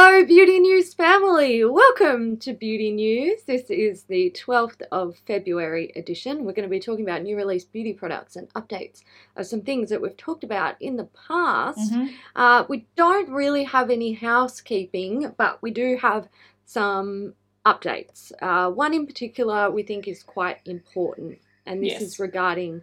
Hello, Beauty News family. Welcome to Beauty News. This is the 12th of February edition. We're going to be talking about new release beauty products and updates of some things that we've talked about in the past. Mhm. Uh, we don't really have any housekeeping, but we do have some updates. Uh, one in particular we think is quite important, and this Yes. is regarding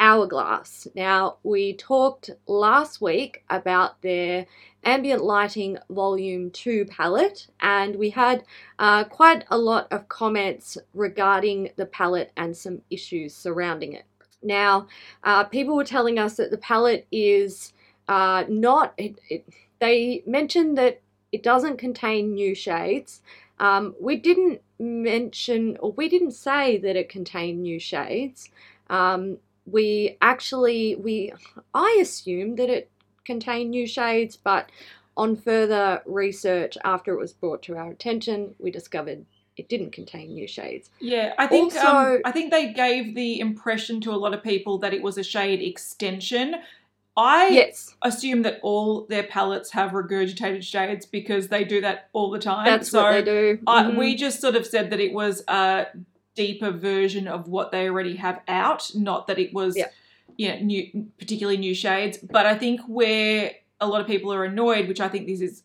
Hourglass. Now, we talked last week about their ambient lighting volume 2 palette and we had uh, quite a lot of comments regarding the palette and some issues surrounding it. Now uh, people were telling us that the palette is uh, not it, it, they mentioned that it doesn't contain new shades. Um, we didn't mention or we didn't say that it contained new shades. Um, we actually we i assumed that it contained new shades, but on further research after it was brought to our attention, we discovered it didn't contain new shades. Yeah, I think Also- um, I think they gave the impression to a lot of people that it was a shade extension. I Yes, assume that all their palettes have regurgitated shades because they do that all the time. that's so what they do. I, Mhm. we just sort of said that it was a deeper version of what they already have out, not that it was Yeah. you know, new particularly new shades. But I think where a lot of people are annoyed, which I think this is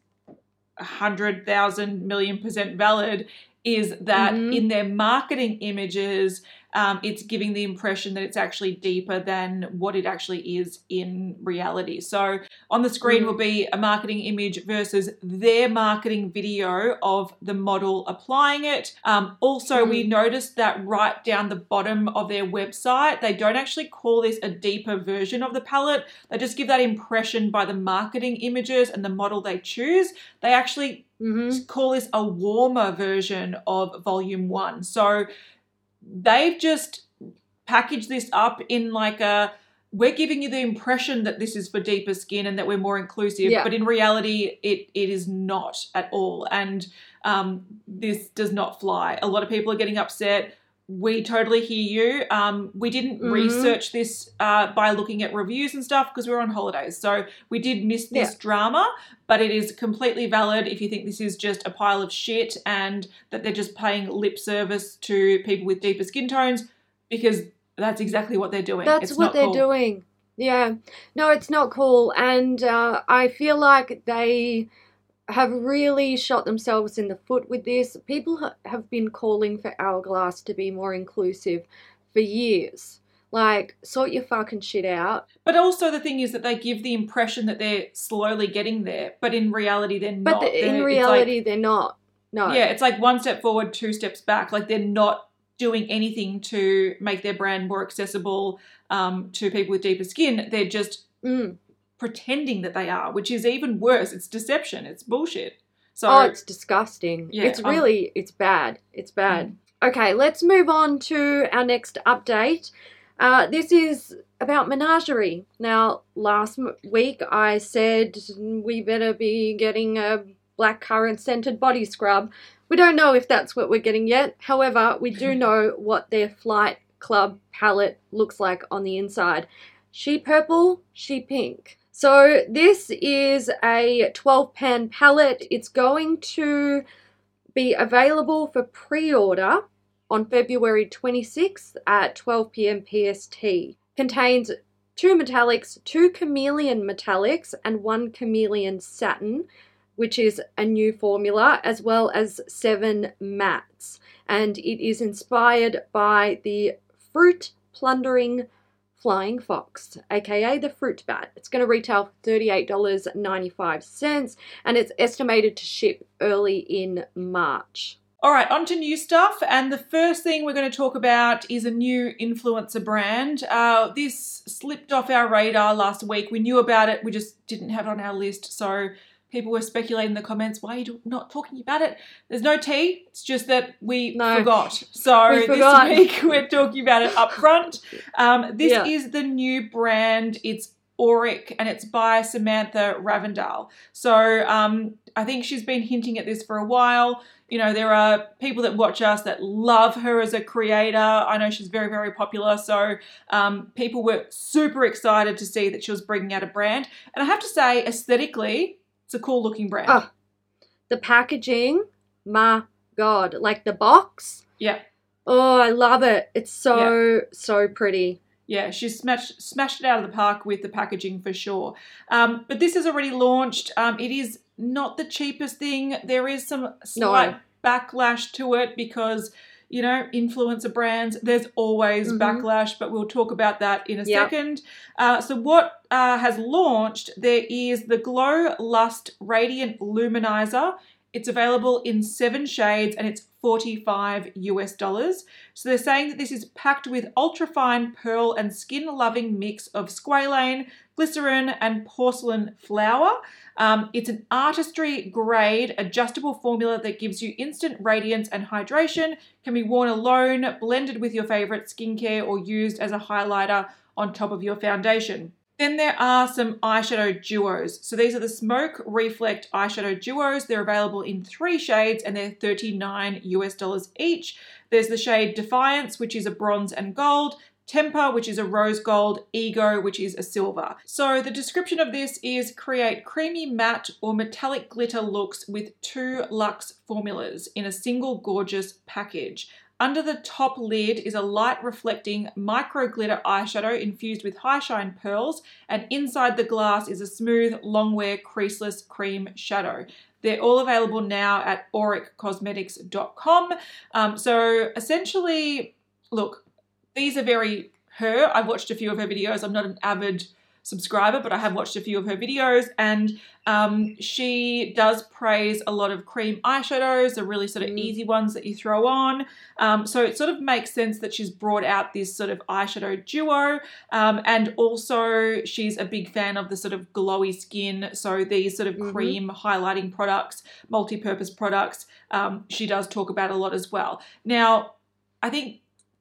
a hundred thousand million percent valid, is that Mhm. in their marketing images, um, it's giving the impression that it's actually deeper than what it actually is in reality. So on the screen Mm. will be a marketing image versus their marketing video of the model applying it. Um, also, we Mm. noticed that right down the bottom of their website, they don't actually call this a deeper version of the palette. They just give that impression by the marketing images and the model they choose. They actually Mhm. call this a warmer version of volume one. So they've just packaged this up in like a we're giving you the impression that this is for deeper skin and that we're more inclusive, Yeah. but in reality, it it is not at all. And um, this does not fly. A lot of people are getting upset. We totally hear you. Um, we didn't Mhm. research this uh, by looking at reviews and stuff because we were on holidays, so we did miss this Yeah. drama. But it is completely valid if you think this is just a pile of shit and that they're just paying lip service to people with deeper skin tones because that's exactly what they're doing. That's It's what they're cool. doing. Yeah. No, it's not cool. And uh, I feel like they have really shot themselves in the foot with this. People ha- have been calling for Hourglass to be more inclusive for years. Like, sort your fucking shit out. But also the thing is that they give the impression that they're slowly getting there, but in reality they're But not. the, in They're- like- reality, they're not. No. yeah, it's like one step forward, two steps back. Like they're not doing anything to make their brand more accessible um, to people with deeper skin. They're just Mm. Pretending that they are, which is even worse. It's deception. It's bullshit. So oh, it's disgusting. Yeah, it's um, really, it's bad. It's bad. Okay, let's move on to our next update. Uh, this is about menagerie. Now, last m- week I said we better be getting a black currant scented body scrub. We don't know if that's what we're getting yet. However, we do know what their Flight Club palette looks like on the inside. She purple, she pink. So this is a 12 pan palette. It's going to be available for pre-order on February 26th at 12 p.m. PST. Contains two metallics, two chameleon metallics, and one chameleon satin, which is a new formula, as well as seven mattes. And it is inspired by the fruit plundering Flying Fox, aka the Fruit Bat. It's going to retail for $38.95 and it's estimated to ship early in March. All right, on to new stuff. And the first thing we're going to talk about is a new influencer brand. Uh, this slipped off our radar last week. We knew about it, we just didn't have it on our list. So people were speculating in the comments, why are you not talking about it? There's no tea. It's just that we No. forgot. So We this week we're talking about it up front. Um, this Yeah. is the new brand. It's Auric and it's by Samantha Ravndahl. So um, I think she's been hinting at this for a while. You know, there are people that watch us that love her as a creator. I know she's very, very popular. So um, people were super excited to see that she was bringing out a brand. And I have to say, aesthetically, it's a cool looking brand. Oh, the packaging, my god, like the box. Yeah. Oh, I love it. It's so so pretty. Yeah, she's smashed smashed it out of the park with the packaging for sure. Um, but this is already launched. Um, it is not the cheapest thing. There is some slight No. backlash to it because you know influencer brands. There's always Mhm. backlash, but we'll talk about that in a Yep. second. Uh, so what uh, has launched? There is the Glow Lust Radiant Luminizer. It's available in seven shades and it's 45 US dollars. So they're saying that this is packed with ultrafine pearl and skin loving mix of squalane, glycerin, and porcelain flour. Um, it's an artistry grade adjustable formula that gives you instant radiance and hydration, can be worn alone, blended with your favorite skincare, or used as a highlighter on top of your foundation. Then there are some eyeshadow duos. So these are the Smoke Reflect eyeshadow duos. They're available in three shades and they're 39 US dollars each. There's the shade Defiance, which is a bronze and gold. Temper, which is a rose gold, Ego, which is a silver. So the description of this is create creamy matte or metallic glitter looks with two luxe formulas in a single gorgeous package. Under the top lid is a light reflecting micro glitter eyeshadow infused with high shine pearls, and inside the glass is a smooth, long wear, creaseless cream shadow. They're all available now at auriccosmetics.com. Um, so essentially, look, these are very her. I've watched a few of her videos. I'm not an avid subscriber, but I have watched a few of her videos, and um, she does praise a lot of cream eyeshadows, the really sort of Mm. easy ones that you throw on. Um, so it sort of makes sense that she's brought out this sort of eyeshadow duo, um, and also she's a big fan of the sort of glowy skin. So these sort of Mhm. cream highlighting products, multi-purpose products, um, she does talk about a lot as well. Now, I think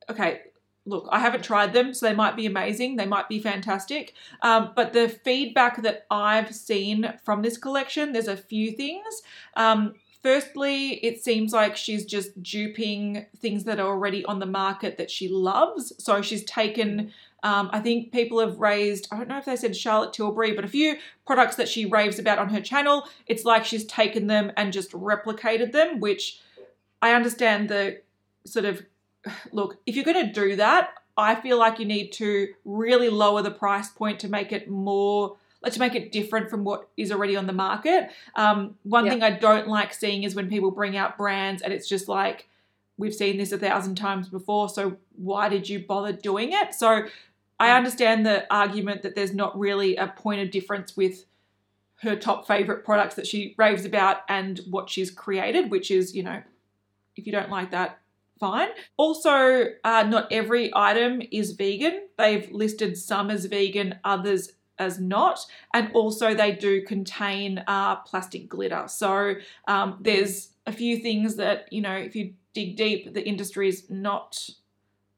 okay. Look, I haven't tried them, so they might be amazing. They might be fantastic. Um, but the feedback that I've seen from this collection, there's a few things. Um, firstly, it seems like she's just duping things that are already on the market that she loves. So she's taken, um, I think people have raised, I don't know if they said Charlotte Tilbury, but a few products that she raves about on her channel. It's like she's taken them and just replicated them, which I understand the sort of look, if you're going to do that, I feel like you need to really lower the price point to make it more, let's make it different from what is already on the market. Um, one thing I don't like seeing is when people bring out brands and it's just like, we've seen this a thousand times before, so why did you bother doing it? So I understand the argument that there's not really a point of difference with her top favorite products that she raves about and what she's created, which is, you know, if you don't like that, fine. Also, uh, not every item is vegan. They've listed some as vegan, others as not, and also they do contain uh, plastic glitter. So um, there's a few things that you know, if you dig deep, the industry is not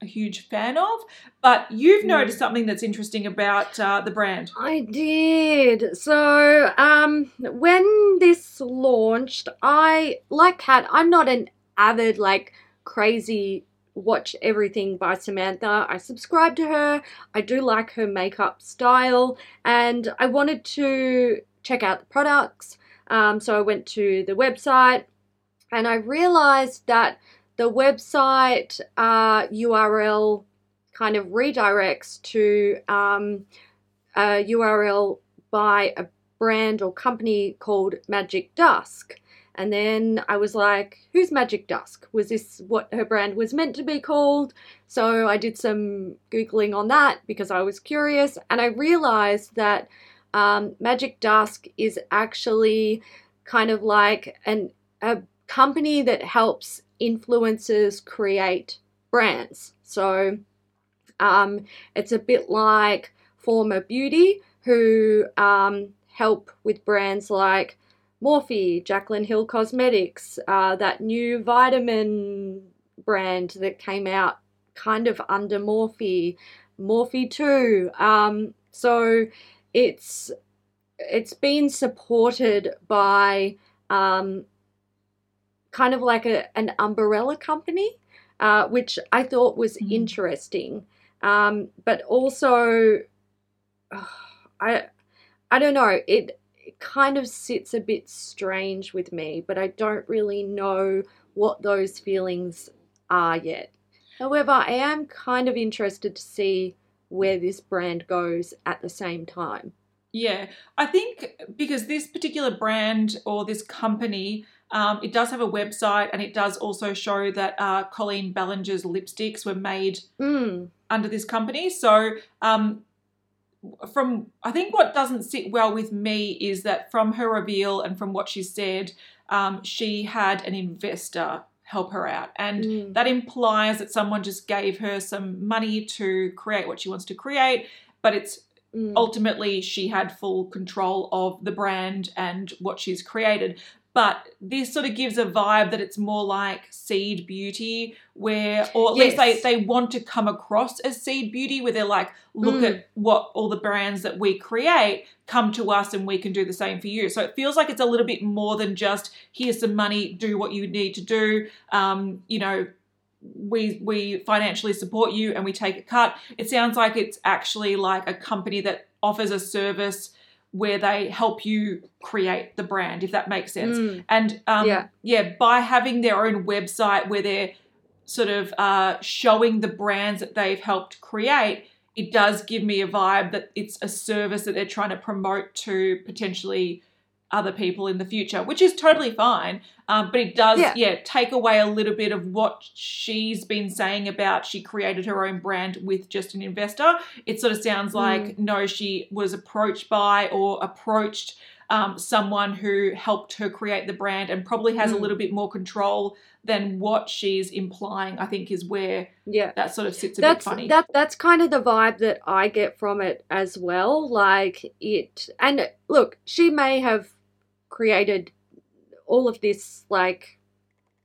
a huge fan of. But you've Mm. noticed something that's interesting about uh, the brand. I did. So, um, when this launched, I like Kat. I'm not an avid like crazy watch everything by Samantha. I subscribe to her. I do like her makeup style, and I wanted to check out the products. Um, so I went to the website, and I realized that the website uh, URL kind of redirects to um, a URL by a brand or company called Magic Dusk. And then I was like, who's Magic Dusk? Was this what her brand was meant to be called? So I did some Googling on that because I was curious. And I realized that um, Magic Dusk is actually kind of like an, a company that helps influencers create brands. So um, it's a bit like Former Beauty, who um, help with brands like Morphe, Jaclyn Hill Cosmetics, uh, that new vitamin brand that came out kind of under Morphe, Morphe 2. Um, so it's it's been supported by um, kind of like a, an umbrella company, uh, which I thought was Mhm. interesting. Um, but also, I I don't know. It it kind of sits a bit strange with me, but I don't really know what those feelings are yet. However, I am kind of interested to see where this brand goes at the same time. Yeah, I think because this particular brand or this company, um, it does have a website and it does also show that uh, Colleen Ballinger's lipsticks were made Mm, under this company. So, um, from I think what doesn't sit well with me is that from her reveal and from what she said, um, she had an investor help her out, and Mm. that implies that someone just gave her some money to create what she wants to create, but it's mm. ultimately she had full control of the brand and what she's created. But this sort of gives a vibe that it's more like Seed Beauty, where, or at least they, they want to come across as Seed Beauty, where they're like, look Mm. at what all the brands that we create come to us and we can do the same for you. So it feels like it's a little bit more than just here's some money, do what you need to do. Um, you know, we we financially support you and we take a cut. It sounds like it's actually like a company that offers a service where they help you create the brand, if that makes sense. Mm. And um, Yeah. yeah. by having their own website where they're sort of uh, showing the brands that they've helped create, it does give me a vibe that it's a service that they're trying to promote to potentially other people in the future, which is totally fine. Um, but it does, Yeah. yeah. take away a little bit of what she's been saying about she created her own brand with just an investor. It sort of sounds like no, she was approached by or approached um, someone who helped her create the brand and probably has a Mm. little bit more control than what she's implying. I think is where Yeah. that sort of sits a that's bit funny. that that's kind of the vibe that I get from it as well. Like it, and look, she may have created all of this. Like,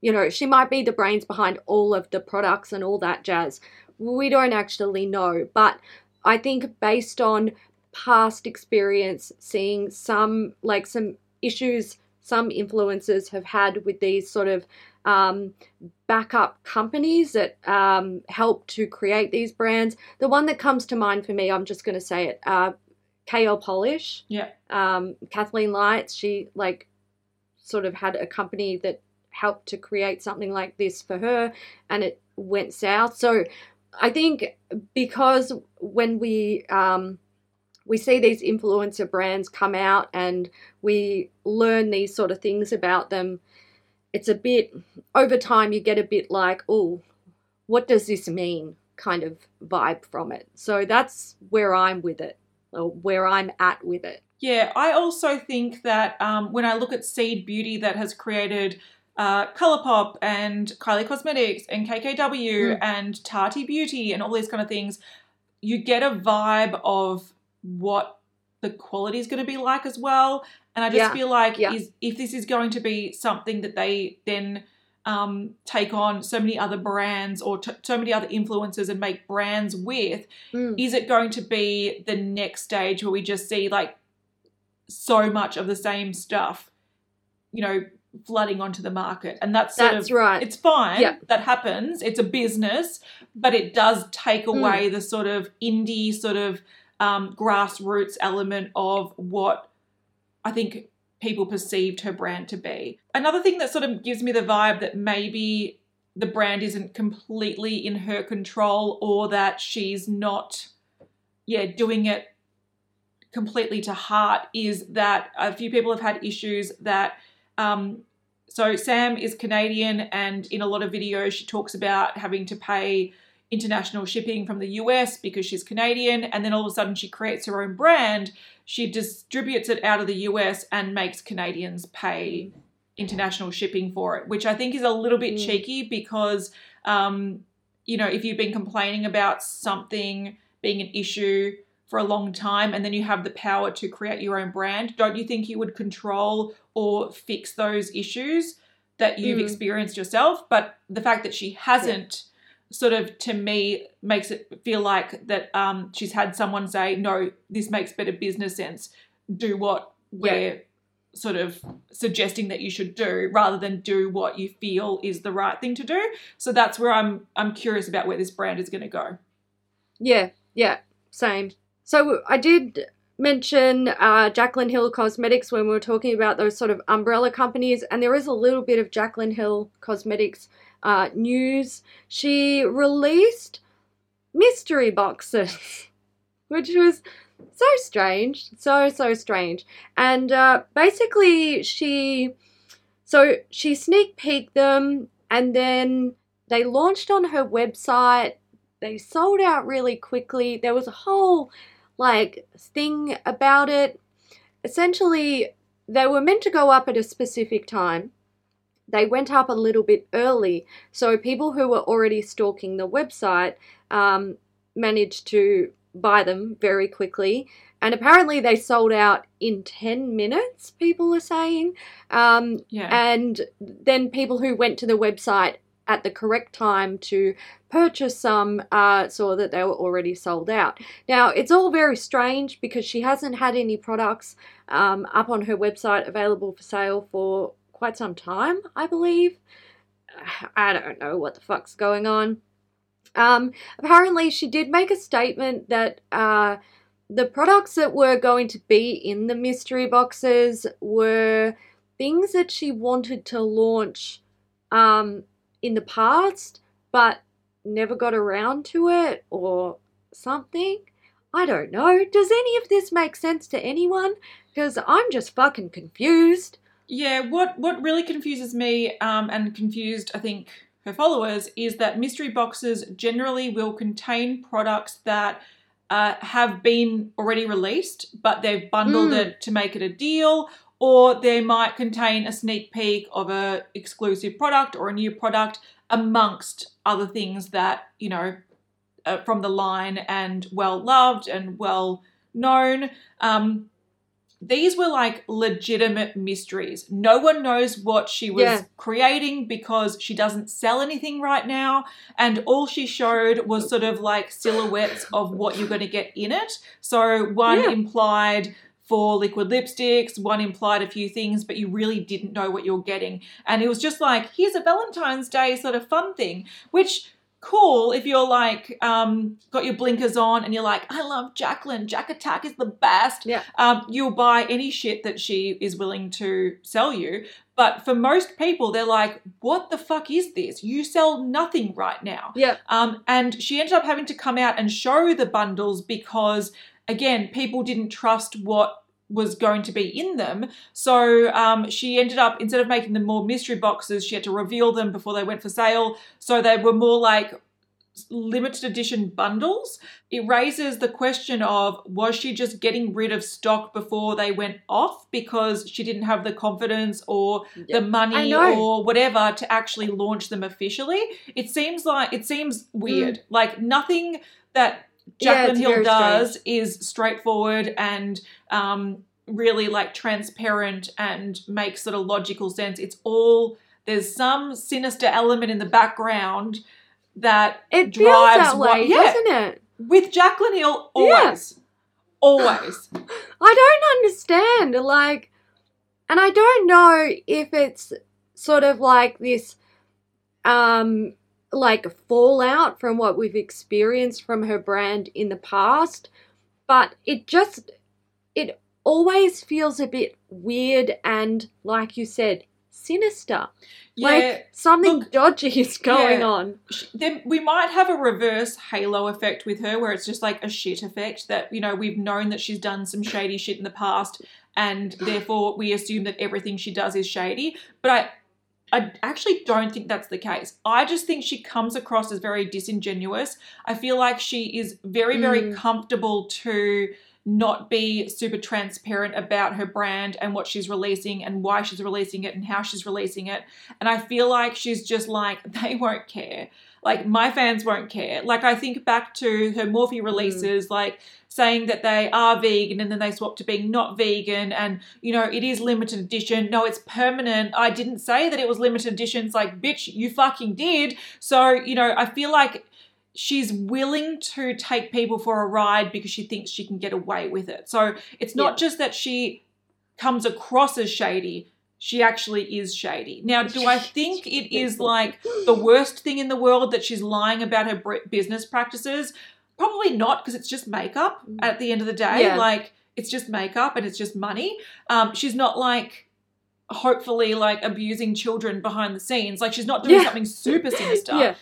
you know, she might be the brains behind all of the products and all that jazz. We don't actually know, but I think based on past experience, seeing some like some issues some influencers have had with these sort of um, backup companies that um, help to create these brands. The one that comes to mind for me, I'm just going to say it, uh, KL Polish. Yeah. Um, Kathleen Lights, she like sort of had a company that helped to create something like this for her and it went south. So I think because when we um, we see these influencer brands come out and we learn these sort of things about them, it's a bit over time you get a bit like, oh, what does this mean? kind of vibe from it. So that's where I'm with it, where I'm at with it. Yeah, I also think that um, when I look at Seed Beauty that has created uh, Colourpop and Kylie Cosmetics and KKW Mm. and Tati Beauty and all these kind of things, you get a vibe of what the quality is going to be like as well. And I just Yeah, feel like yeah. is if this is going to be something that they then um, take on so many other brands or t- so many other influencers and make brands with, Mm. is it going to be the next stage where we just see like so much of the same stuff, you know, flooding onto the market? And that's sort That's of right. it's fine Yeah. that happens. It's a business, but it does take Mm. away the sort of indie sort of um, grassroots element of what I think people perceived her brand to be. Another thing that sort of gives me the vibe that maybe the brand isn't completely in her control or that she's not yeah doing it completely to heart is that a few people have had issues that um, so Sam is Canadian and in a lot of videos she talks about having to pay international shipping from the US because she's Canadian and then all of a sudden she creates her own brand she distributes it out of the US and makes Canadians pay international shipping for it which I think is a little bit Mm. cheeky because um, you know if you've been complaining about something being an issue for a long time and then you have the power to create your own brand don't you think you would control or fix those issues that you've Mm. experienced yourself but the fact that she hasn't sort of to me makes it feel like that um, she's had someone say no this makes better business sense. Do what we're sort of suggesting that you should do rather than do what you feel is the right thing to do. So that's where i'm i'm curious about where this brand is going to go. Yeah, yeah, same. So I did mention uh, Jaclyn Hill Cosmetics when we were talking about those sort of umbrella companies, and there is a little bit of Jaclyn Hill Cosmetics uh, news. She released mystery boxes, which was so strange, so so strange. And uh, basically, she so she sneak peeked them, and then they launched on her website. They sold out really quickly. There was a whole like thing about it. Essentially, they were meant to go up at a specific time. They went up a little bit early, so people who were already stalking the website um, managed to buy them very quickly. And apparently, they sold out in 10 minutes, people are saying. Um, Yeah. and then people who went to the website at the correct time to purchase some uh, saw that they were already sold out. Now, it's all very strange because she hasn't had any products um, up on her website available for sale for quite some time, I believe. I don't know what the fuck's going on. Um, apparently, she did make a statement that uh, the products that were going to be in the mystery boxes were things that she wanted to launch um, in the past, but never got around to it or something. I don't know. Does any of this make sense to anyone? Because I'm just fucking confused. Yeah, what what really confuses me um, and confused, I think, her followers is that mystery boxes generally will contain products that uh, have been already released, but they've bundled Mm. it to make it a deal, or they might contain a sneak peek of a exclusive product or a new product amongst other things that you know uh, from the line and well loved and well known. Um, these were like legitimate mysteries. No one knows what she was Yeah. creating because she doesn't sell anything right now. And all she showed was sort of like silhouettes of what you're going to get in it. So one Yeah. implied four liquid lipsticks, one implied a few things, but you really didn't know what you're getting. And it was just like, here's a Valentine's Day sort of fun thing, which cool if you're like um got your blinkers on and you're like i love jaclyn. Jack attack is the best. Yeah. um you'll buy any shit that she is willing to sell you. But for most people they're like what the fuck is this? You sell nothing right now. Yep. um, and she ended up having to come out and show the bundles because, again, people didn't trust what was going to be in them. So um, she ended up, instead of making them more mystery boxes, she had to reveal them before they went for sale. So they were more like limited edition bundles. It raises the question of was she just getting rid of stock before they went off because she didn't have the confidence or the money or whatever to actually launch them officially? It seems like it seems weird. Like nothing that Mm. Yeah, Jaclyn Hill does is straightforward and um, really like transparent and makes sort of logical sense. It's all there's some sinister element in the background that It feels drives that what- way, yeah. doesn't it? with Jaclyn Hill Yeah. always. Always. I don't understand. Like, and I don't know if it's sort of like this, um, like fallout from what we've experienced from her brand in the past, but it just, it always feels a bit weird and, like you said, sinister. Yeah. Like something look, dodgy is going yeah. on. then we might have a reverse halo effect with her where it's just like a shit effect that you know we've known that she's done some shady shit in the past and therefore we assume that everything she does is shady but i I actually don't think that's the case. I just think she comes across as very disingenuous. I feel like she is very, very Mm. comfortable to not be super transparent about her brand and what she's releasing and why she's releasing it and how she's releasing it. And I feel like she's just like, they won't care. Like, my fans won't care. Like, I think back to her Morphe mm. releases, like saying that they are vegan and then they swap to being not vegan and, you know, it is limited edition. No, it's permanent. I didn't say that it was limited editions like, bitch, you fucking did. So, you know, I feel like she's willing to take people for a ride because she thinks she can get away with it. So it's not Yeah. just that she comes across as shady, she actually is shady. Now, do I think it is like the worst thing in the world that she's lying about her business practices? Probably not because it's just makeup at the end of the day. Yeah. Like, it's just makeup and it's just money. Um, she's not like hopefully like abusing children behind the scenes. Like she's not doing Yeah. something super sinister. Yeah.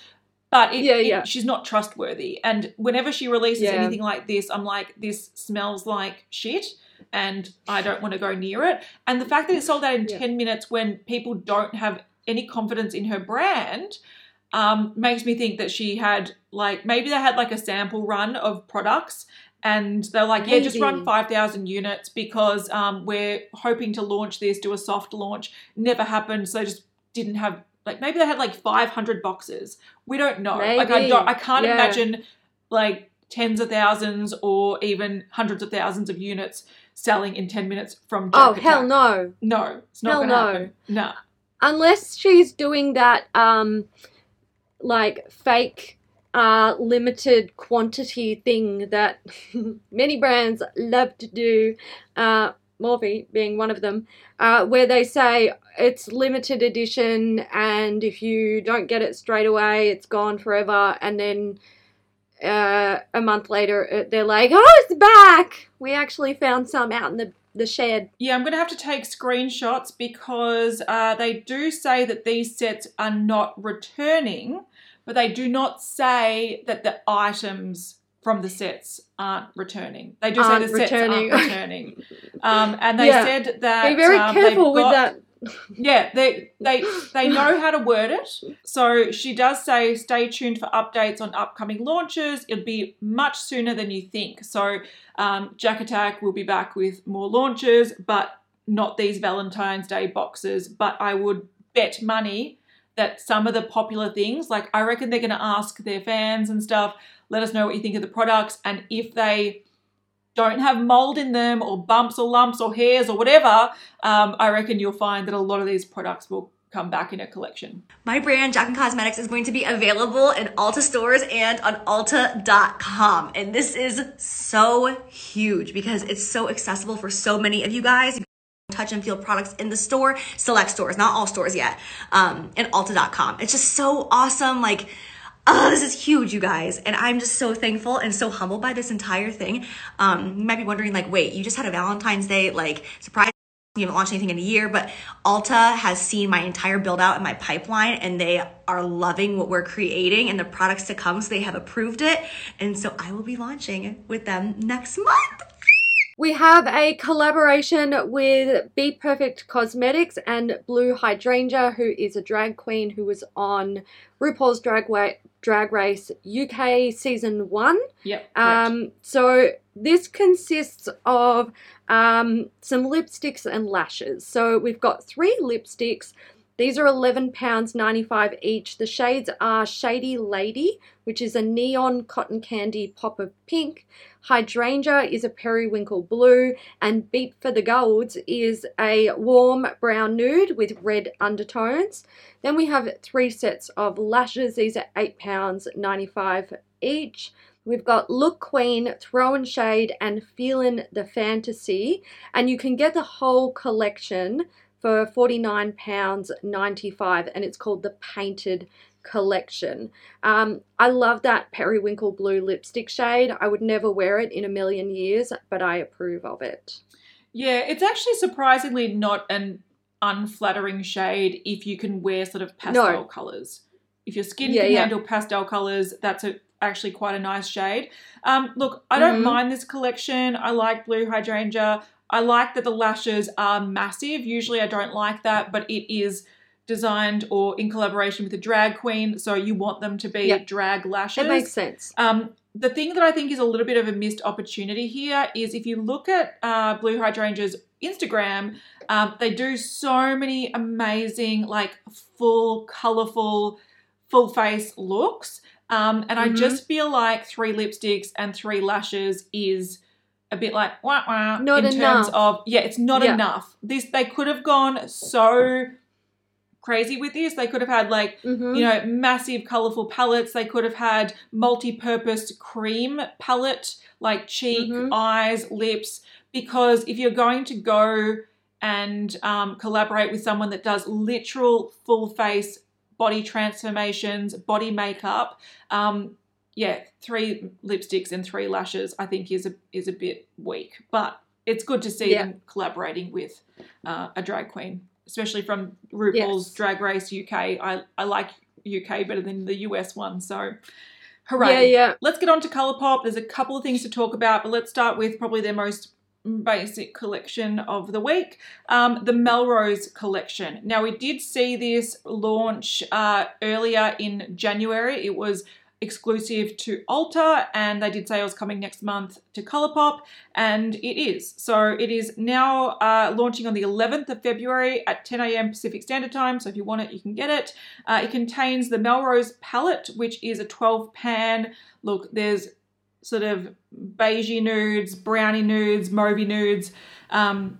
But it, Yeah, it- she's not trustworthy. And whenever she releases Yeah. anything like this, I'm like, this smells like shit and I don't want to go near it. And the fact that it sold out in Yeah. 10 minutes when people don't have any confidence in her brand um, makes me think that she had like maybe they had like a sample run of products and they're like yeah just run 5000 units because um, we're hoping to launch this do a soft launch never happened so just didn't have like maybe they had like 500 boxes we don't know like i don't i can't Yeah. imagine like tens of thousands or even hundreds of thousands of units selling in 10 minutes from Oh Jack hell no! no it's not Hell gonna no. happen no Unless she's doing that, um, like fake, uh, limited quantity thing that many brands love to do. Uh, Morphe being one of them, uh, where they say it's limited edition, and if you don't get it straight away, it's gone forever, and then. Uh, a month later, uh, they're like, "Oh, it's back! We actually found some out in the the shed." Yeah, I'm going to have to take screenshots because uh, they do say that these sets are not returning, but they do not say that the items from the sets aren't returning. They do say Aren't the sets aren't returning. Um, and they Yeah. said that Be very um, careful with got- that. Yeah, they they they know how to word it. So she does say, stay tuned for updates on upcoming launches. It'll be much sooner than you think. So um, Jack Attack will be back with more launches, but not these Valentine's Day boxes. But I would bet money that some of the popular things, like I reckon they're going to ask their fans and stuff, let us know what you think of the products, and if they don't have mold in them or bumps or lumps or hairs or whatever, um, I reckon you'll find that a lot of these products will come back in a collection. My brand, Jaclyn Cosmetics, is going to be available in Ulta stores and on Ulta.com. And this is so huge because it's so accessible for so many of you guys. Touch and feel products in the store, select stores, not all stores yet, um, and Ulta.com. It's just so awesome. Like, Oh, this is huge, you guys. And I'm just so thankful and so humbled by this entire thing. Um, you might be wondering, like, wait, you just had a Valentine's Day, like, surprise you haven't launched anything in a year, but Ulta has seen my entire build out and my pipeline and they are loving what we're creating and the products to come. So they have approved it. And so I will be launching with them next month. We have a collaboration with BPerfect Cosmetics and Blue Hydrangea, who is a drag queen who was on RuPaul's Drag, Drag Race UK season one. Yep. Um, so this consists of um, some lipsticks and lashes. So we've got three lipsticks. These are £11.95 each. The shades are Shady Lady, which is a neon cotton candy pop of pink. Hydrangea is a periwinkle blue. And Beat for the Gods is a warm brown nude with red undertones. Then we have three sets of lashes. These are £8.95 each. We've got Look Queen, Throw and Shade, and Feelin' the Fantasy. And you can get the whole collection for £49.95 and it's called the Painted Collection. Um, I love that periwinkle blue lipstick shade. I would never wear it in a million years, but I approve of it. yeah, it's actually surprisingly not an unflattering shade if you can wear sort of pastel No. colors. If your skin Yeah, can yeah. handle pastel colors, that's a, actually quite a nice shade. Um, look, I don't Mhm. mind this collection. I like Blue Hydrangea. I like that the lashes are massive. Usually I don't like that, but it is designed or in collaboration with a drag queen, so you want them to be Yep. drag lashes. It makes sense. Um, the thing that I think is a little bit of a missed opportunity here is if you look at uh, Blue Hydrangea's Instagram, um, they do so many amazing, like full, colorful, full face looks. Um, and I Mhm. just feel like three lipsticks and three lashes is a bit like wah wah Not in terms enough. of yeah, it's not Yeah. enough. This they could have gone so crazy with this. They could have had like Mhm. you know, massive colorful palettes. They could have had multi-purpose cream palette, like cheek, Mhm. eyes, lips. Because if you're going to go and um, collaborate with someone that does literal full face body transformations, body makeup, um, yeah, three lipsticks and three lashes, I think is a is a bit weak. But it's good to see Yeah. them collaborating with uh, a drag queen, especially from RuPaul's Yes. Drag Race UK. I, I like UK better than the US one, so hooray. Yeah, yeah. Let's get on to Colourpop. There's a couple of things to talk about, but let's start with probably their most basic collection of the week, um, the Melrose collection. Now, we did see this launch uh, earlier in January. It was exclusive to Ulta, and they did say it was coming next month to Colourpop, and it is. So it is now uh, launching on the 11th of February at 10 a.m. Pacific Standard Time. So if you want it, you can get it. Uh, it contains the Melrose palette, which is a 12 pan. Look, there's sort of beigey nudes, brownie nudes, mauvey nudes. Um,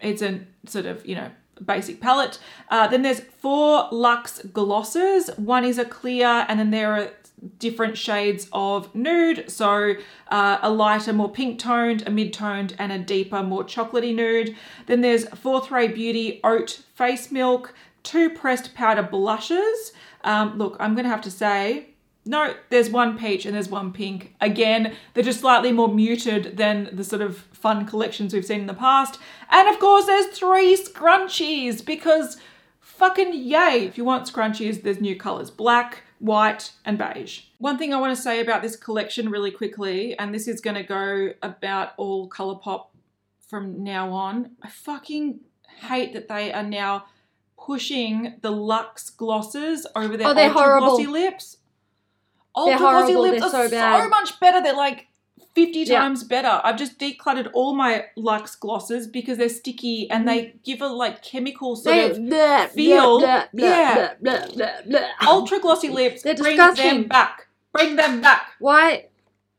it's a sort of, you know, basic palette. Uh, then there's four luxe glosses. One is a clear, and then there are different shades of nude. So uh, a lighter, more pink toned, a mid toned, and a deeper, more chocolatey nude. Then there's Fourth Ray Beauty Oat Face Milk, two pressed powder blushes. Um, look, I'm going to have to say, no, there's one peach and there's one pink. Again, they're just slightly more muted than the sort of fun collections we've seen in the past. And of course, there's three scrunchies because fucking yay. If you want scrunchies, there's new colors black, white, and beige. One thing I want to say about this collection really quickly, and this is going to go about all Colourpop from now on. I fucking hate that they are now pushing the luxe glosses over their Oh, they're ultra horrible. glossy lips. Ultra glossy lips they're are so bad. much better. They're like 50 Yeah. times better. I've just decluttered all my luxe glosses because they're sticky and they mm-hmm. give a like chemical sort They, of blah, feel- blah, blah, yeah. ultra glossy lips. They're Bring disgusting. them back. Bring them back. Why?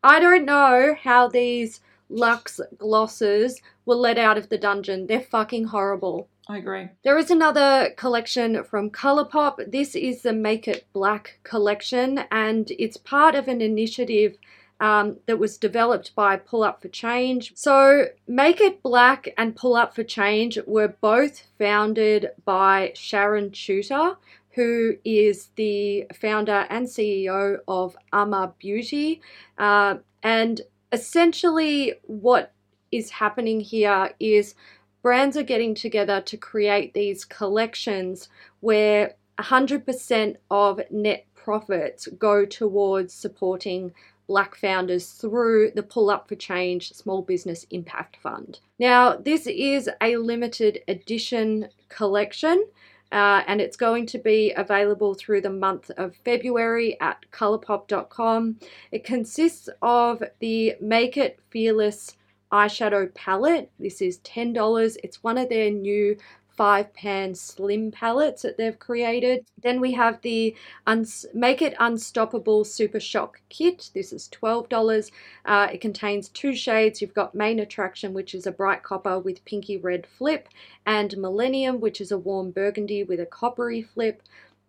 I don't know how these luxe glosses were let out of the dungeon. They're fucking horrible. I agree. There is another collection from Colourpop. This is the Make It Black collection, and it's part of an initiative um, that was developed by Pull Up for Change. So, Make It Black and Pull Up for Change were both founded by Sharon Chuter, who is the founder and CEO of UOMA Beauty. Uh, and essentially, what is happening here is brands are getting together to create these collections where 100% of net profits go towards supporting black founders through the Pull Up for Change Small Business Impact Fund. Now, this is a limited edition collection. Uh, and it's going to be available through the month of February at colourpop.com. It consists of the Make It Fearless eyeshadow palette. This is $10. It's one of their new five pan slim palettes that they've created. Then we have the Uns- Make It Unstoppable Super Shock kit. This is $12. Uh, it contains two shades. You've got Main Attraction, which is a bright copper with pinky red flip, and Millennium, which is a warm burgundy with a coppery flip.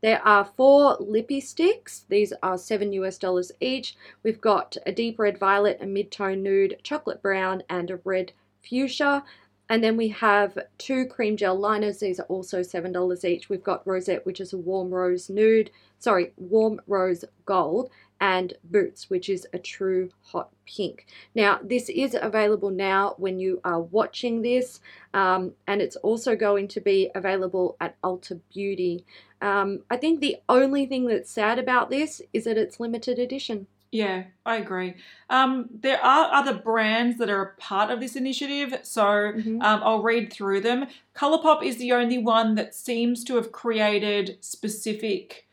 There are four lippy sticks. These are seven US dollars each. We've got a deep red violet, a mid-tone nude, chocolate brown, and a red fuchsia. And then we have two cream gel liners. These are also $7 each. We've got Rosette, which is a warm rose nude, sorry, warm rose gold, and Boots, which is a true hot pink. Now, this is available now when you are watching this, um, and it's also going to be available at Ulta Beauty. Um, I think the only thing that's sad about this is that it's limited edition. Yeah, I agree. Um, there are other brands that are a part of this initiative, so Mhm. um, I'll read through them. Colourpop is the only one that seems to have created specific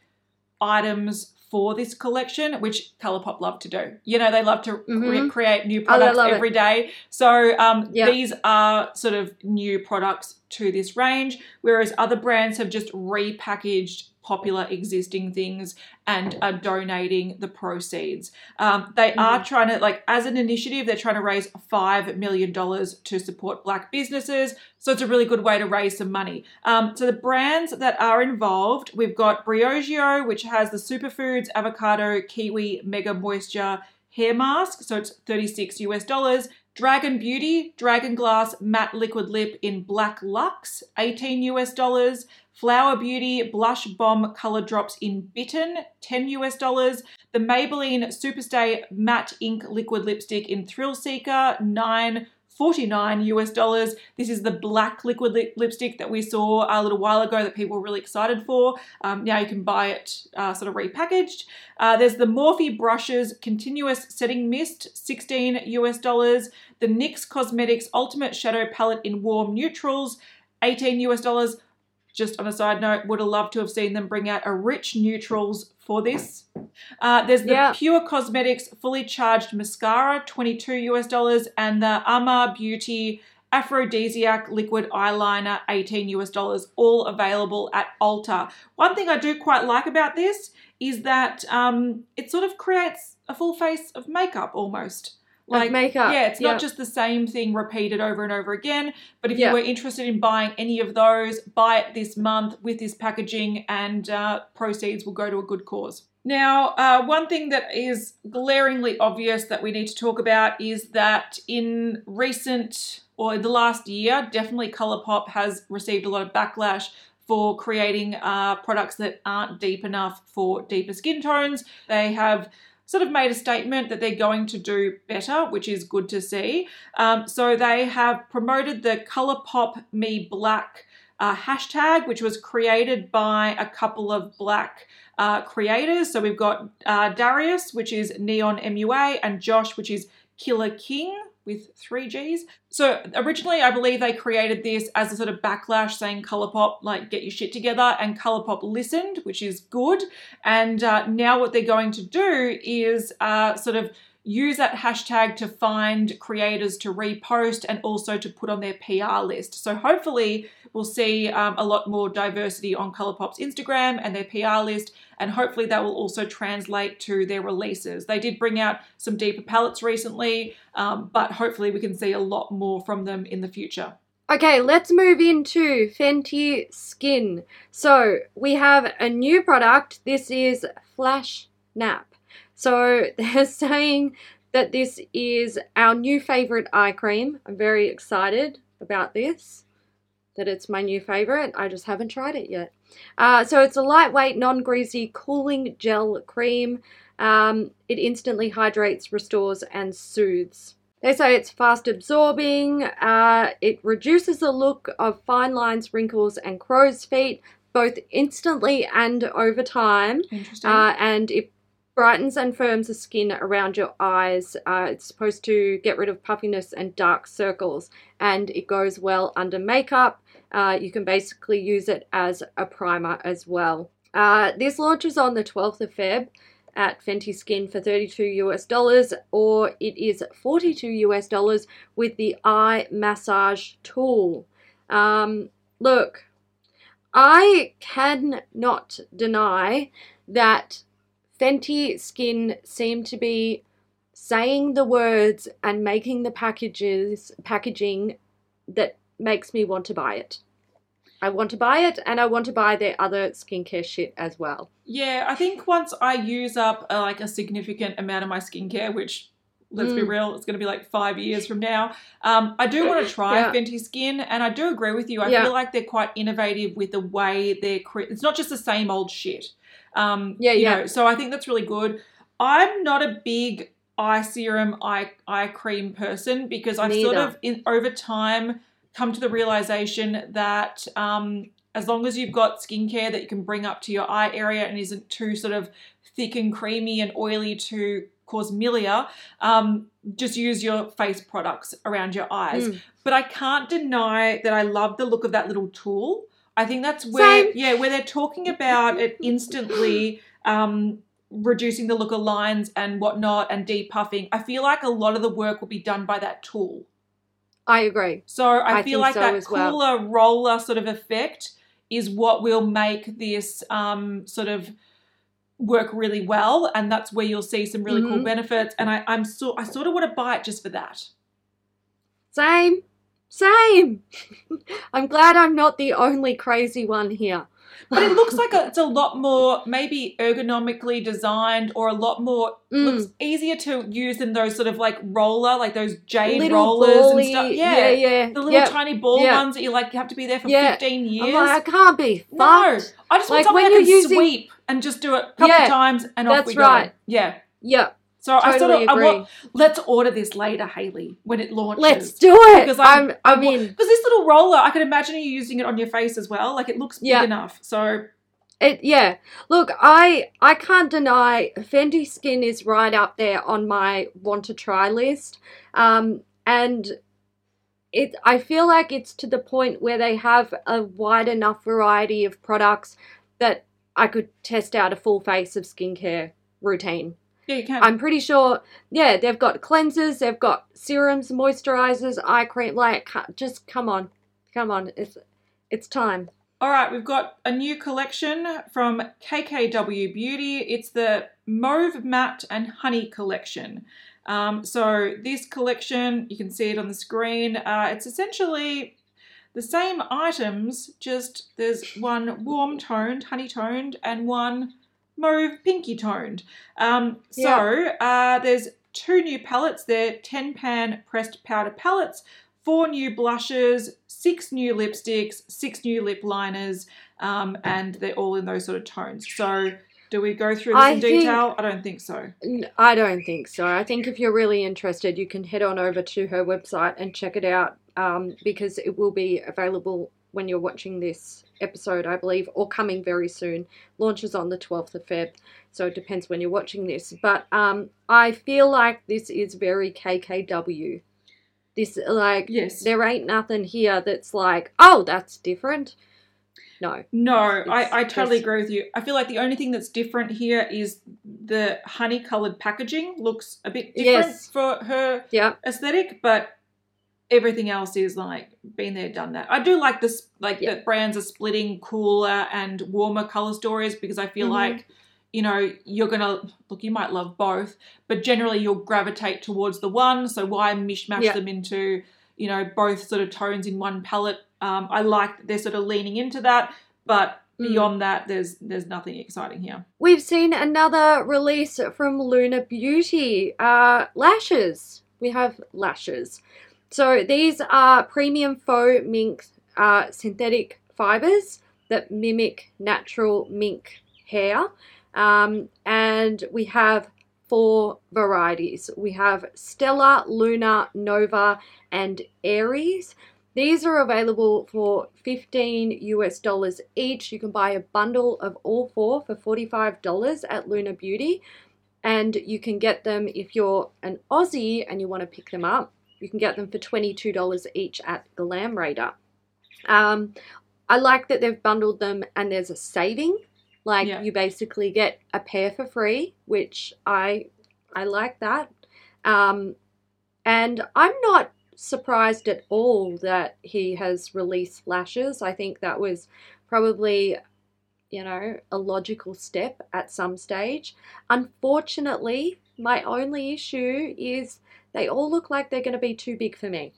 items for this collection, which Colourpop love to do. You know, they love to Mhm. create new Oh, products it. every day. So um, Yeah. these are sort of new products to this range, whereas other brands have just repackaged popular existing things and are donating the proceeds. Um, they are trying to, like, as an initiative, they're trying to raise $5 million to support black businesses. So it's a really good way to raise some money. Um, so the brands that are involved, we've got Briogeo, which has the superfoods, avocado, kiwi, mega moisture hair mask. So it's 36 US dollars. Dragun Beauty, Dragon Glass Matte Liquid Lip in Black Luxe, 18 US dollars. Flower Beauty Blush Bomb Color Drops in Bitten, 10 US dollars. The Maybelline Superstay Matte Ink Liquid Lipstick in Thrill Seeker, 9 49 US dollars. This is the black liquid lip- lipstick that we saw a little while ago that people were really excited for. Um, now you can buy it uh, sort of repackaged. Uh, there's the Morphe Brushes Continuous Setting Mist, 16 US dollars. The NYX Cosmetics Ultimate Shadow Palette in Warm Neutrals, 18 US dollars. Just on a side note, would have loved to have seen them bring out a rich neutrals for this. Uh, there's the Yeah. Pure Cosmetics Fully Charged Mascara, 22 US dollars, and the UOMA Beauty Aphrodisiac Liquid Eyeliner, 18 US dollars, all available at Ulta. One thing I do quite like about this is that um, it sort of creates a full face of makeup almost. Like makeup, Yeah, it's yeah. not just the same thing repeated over and over again. But if Yeah. you were interested in buying any of those, buy it this month with this packaging, and uh, proceeds will go to a good cause. Now, uh, one thing that is glaringly obvious that we need to talk about is that in recent or in the last year, definitely Colourpop has received a lot of backlash for creating uh, products that aren't deep enough for deeper skin tones. They have sort of made a statement that they're going to do better, which is good to see. Um, so they have promoted the Colourpop Me Black uh, hashtag, which was created by a couple of black uh, creators. So we've got uh, Darius, which is Neon MUA, and Josh, which is Killer King with three G's. So originally, I believe they created this as a sort of backlash saying Colourpop, like, get your shit together, and Colourpop listened, which is good. And uh, now what they're going to do is uh, sort of use that hashtag to find creators to repost and also to put on their PR list. So hopefully we'll see um, a lot more diversity on Colourpop's Instagram and their PR list, and hopefully that will also translate to their releases. They did bring out some deeper palettes recently, um, but hopefully we can see a lot more from them in the future. Okay, let's move into Fenty Skin. So we have a new product. This is Flash Nap. So they're saying that this is our new favorite eye cream. I'm very excited about this. That it's my new favorite. I just haven't tried it yet. Uh, so it's a lightweight, non-greasy, cooling gel cream. Um, it instantly hydrates, restores, and soothes. They say it's fast absorbing, uh, it reduces the look of fine lines, wrinkles, and crow's feet, both instantly and over time, Interesting. uh, and it brightens and firms the skin around your eyes. Uh, it's supposed to get rid of puffiness and dark circles, and it goes well under makeup. Uh, you can basically use it as a primer as well. Uh, this launches on the 12th of Feb at Fenty Skin for 32 US dollars, or it is 42 US dollars with the eye massage tool. Um, look, I cannot deny that Fenty Skin seem to be saying the words and making the packages packaging that makes me want to buy it. I want to buy it and I want to buy their other skincare shit as well. Yeah, I think once I use up uh, like a significant amount of my skincare, which let's be Mm. real, it's going to be like five years from now. Um, I do want to try Yeah. Fenty Skin, and I do agree with you. I Yeah. feel like they're quite innovative with the way they're. Cre- it's not just the same old shit. Um, Yeah, you yeah. Know, so I think that's really good. I'm not a big eye serum, eye eye cream person because I've sort of in over time come to the realization that um, as long as you've got skincare that you can bring up to your eye area and isn't too sort of thick and creamy and oily to cause milia, um, just use your face products around your eyes. Mm. But I can't deny that I love the look of that little tool. I think that's where, Same. yeah, where they're talking about it instantly um, reducing the look of lines and whatnot and depuffing. I feel like a lot of the work will be done by that tool. I agree. So I, I feel like so that as well. cooler roller sort of effect is what will make this um, sort of work really well, and that's where you'll see some really cool Mhm. benefits. And I, I'm so I sort of want to buy it just for that. Same. Same. I'm glad I'm not the only crazy one here. But it looks like a, it's a lot more maybe ergonomically designed or a lot more Mm. looks easier to use than those sort of like roller, like those jade little rollers bally, and stuff. yeah, Yeah. yeah. The little Yep. tiny ball Yeah. ones that you like you have to be there for Yeah. 15 years. I'm like, I can't be No. I just want Like, something I can using- sweep and just do it a couple Yeah, of times and off that's we go. right. Yeah. Yeah. So So I sort Totally of I agree. want, let's order this later, Haley, when it launches. Let's do it. Because I'm, I'm, I I'm- mean, because this little roller, I can imagine you using it on your face as well. Like it looks big Yeah. enough. So It yeah. Look, I I can't deny Fenty Skin is right up there on my want to try list. Um and it I feel like it's to the point where they have a wide enough variety of products that I could test out a full face of skincare routine. Yeah, you can. I'm pretty sure, yeah, they've got cleansers, they've got serums, moisturizers, eye cream. Like, just come on, come on, it's it's time. All right, we've got a new collection from KKW Beauty. It's the Mauve Matte and Honey collection. Um, so this collection, you can see it on the screen. Uh, it's essentially the same items, just there's one warm toned, honey toned, and one mauve pinky toned. Um, so uh, there's two new palettes. They're 10 pan pressed powder palettes, four new blushes, six new lipsticks, six new lip liners, um, and they're all in those sort of tones. So do we go through this I in think- detail? I don't think so. I don't think so. I think if you're really interested, you can head on over to her website and check it out um, because it will be available when you're watching this episode, I believe, or coming very soon. Launches on the 12th of Feb, so it depends when you're watching this. But um, I feel like this is very KKW. This, like, Yes. there ain't nothing here that's like, oh, that's different. No. No, It's I, I totally agree with you. I feel like the only thing that's different here is the honey coloured packaging looks a bit different Yes. for her Yeah. aesthetic, but everything else is like been there, done that. I do like this, like Yeah. that brands are splitting cooler and warmer color stories because I feel Mhm. like you know you're gonna look. You might love both, but generally you'll gravitate towards the one. So why mishmash Yeah. them into you know both sort of tones in one palette? Um, I like that they're sort of leaning into that, but Mm. beyond that, there's there's nothing exciting here. We've seen another release from Lunar Beauty. Uh, lashes. We have lashes. So these are premium faux mink uh, synthetic fibers that mimic natural mink hair. Um, and we have four varieties. We have Stella, Luna, Nova, and Aries. These are available for 15 US dollars each. You can buy a bundle of all four for $45 at Lunar Beauty. And you can get them if you're an Aussie and you want to pick them up. You can get them for $22 each at Glam Raider. Um, I like that they've bundled them and there's a saving. Like Yeah. you basically get a pair for free, which I I like that. Um, and I'm not surprised at all that he has released lashes. I think that was probably, you know, a logical step at some stage. Unfortunately, my only issue is they all look like they're going to be too big for me.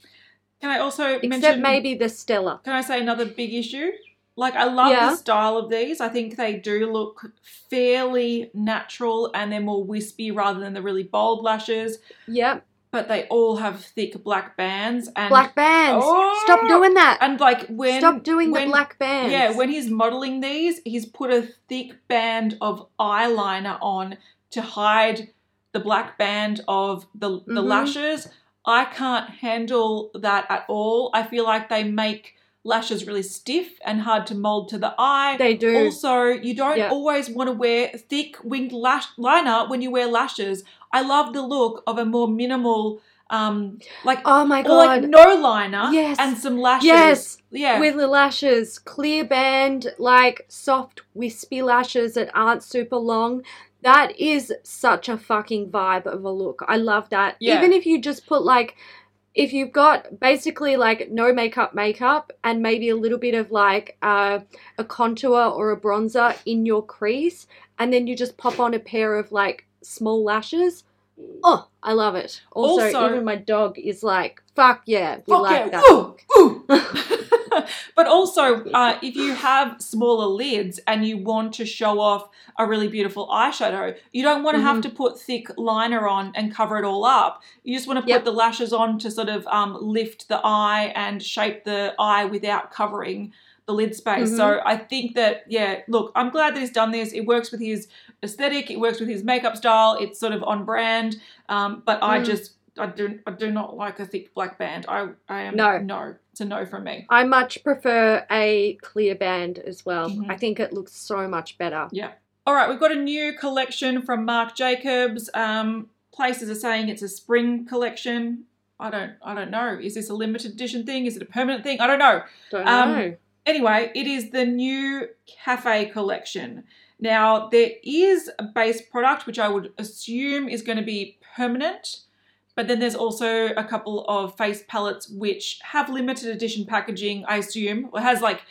Can I also Except mention maybe the Stella. Can I say another big issue? Like I love Yeah. the style of these. I think they do look fairly natural and they're more wispy rather than the really bold lashes. Yep. But they all have thick black bands and Black bands. Oh! Stop doing that. and like when Stop doing when- the black bands. Yeah, when he's modeling these, he's put a thick band of eyeliner on to hide the black band of the the Mhm. lashes. I can't handle that at all. I feel like they make lashes really stiff and hard to mold to the eye. they do. Also, you don't Yeah. always want to wear thick winged lash liner when you wear lashes. I love the look of a more minimal, um, like oh my or like god. no liner Yes. and some lashes. Yes. yeah. With the lashes, clear band, like soft, wispy lashes that aren't super long. That is such a fucking vibe of a look. I love that. Yeah. Even if you just put like, if you've got basically like no makeup makeup and maybe a little bit of like uh, a contour or a bronzer in your crease, and then you just pop on a pair of like small lashes. Oh, I love it. Also, Also- even my dog is like, fuck yeah, we Fuck like yeah, that. woo, woo. but also, uh, if you have smaller lids and you want to show off a really beautiful eyeshadow, you don't want to have Mhm. to put thick liner on and cover it all up. You just want to put Yep. the lashes on to sort of um, lift the eye and shape the eye without covering the lid space. So I think that yeah, look, I'm glad that he's done this. It works with his aesthetic. It works with his makeup style. It's sort of on brand. Um, but I Mm. just I do I do not like a thick black band. I I am No. no. It's know from me. I much prefer a clear band as well. Mhm. I think it looks so much better. Yeah. All right, we've got a new collection from Marc Jacobs. Um, places are saying it's a spring collection. I don't, I don't know. Is this a limited edition thing? Is it a permanent thing? I don't know. Don't Um, know. Anyway, it is the new cafe collection. Now there is a base product which I would assume is going to be permanent, but then there's also a couple of face palettes which have limited edition packaging. I assume or has like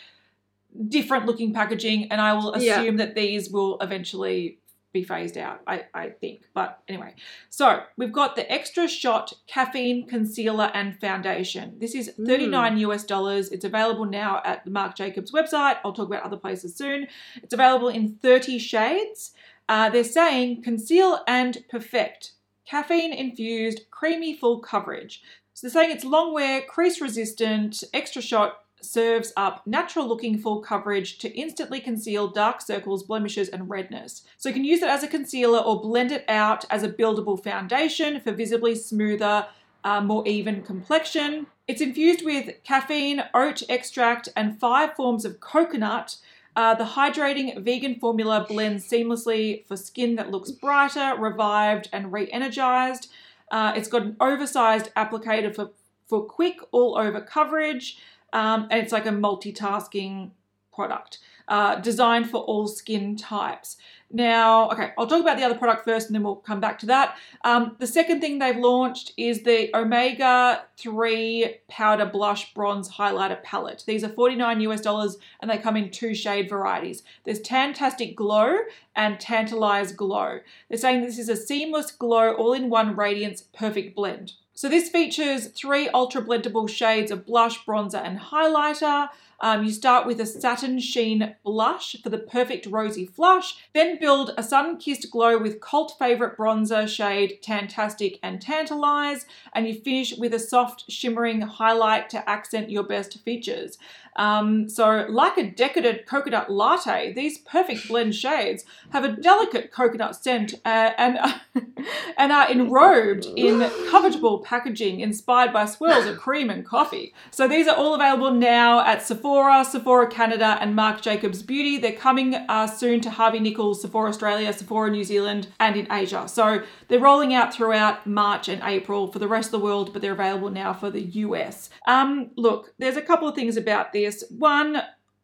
different looking packaging, and I will Yeah. assume that these will eventually be phased out. I, I think, but anyway. So we've got the extra shot caffeine concealer and foundation. This is 39 US dollars. It's available now at the Marc Jacobs website. I'll talk about other places soon. It's available in 30 shades. Uh, they're saying conceal and perfect. Caffeine infused, creamy full coverage. So they're saying it's long wear, crease resistant, extra shot serves up natural looking full coverage to instantly conceal dark circles, blemishes, and redness. So you can use it as a concealer or blend it out as a buildable foundation for visibly smoother, uh, more even complexion. It's infused with caffeine, oat extract, and five forms of coconut. Uh, the hydrating vegan formula blends seamlessly for skin that looks brighter, revived, and re energized. Uh, it's got an oversized applicator for, for quick all over coverage, um, and it's like a multitasking product uh, designed for all skin types. Now, okay, I'll talk about the other product first and then we'll come back to that. Um, the second thing they've launched is the Omega 3 Powder Blush Bronze Highlighter Palette. These are 49 US dollars and they come in two shade varieties. There's Tantastic Glow and Tantalize Glow. They're saying this is a seamless glow, all in one radiance, perfect blend. So this features three ultra blendable shades of blush, bronzer, and highlighter. Um, you start with a satin sheen blush for the perfect rosy flush, then build a sun kissed glow with cult favorite bronzer shade Tantastic and Tantalize, and you finish with a soft shimmering highlight to accent your best features. Um, so, like a decadent coconut latte, these perfect blend shades have a delicate coconut scent uh, and, and are enrobed in covetable packaging inspired by swirls of cream and coffee. So, these are all available now at Sephora, Sephora Canada, and Marc Jacobs Beauty. They're coming uh, soon to Harvey Nichols, Sephora Australia, Sephora New Zealand, and in Asia. So, they're rolling out throughout March and April for the rest of the world, but they're available now for the US. Um, look, there's a couple of things about this. One,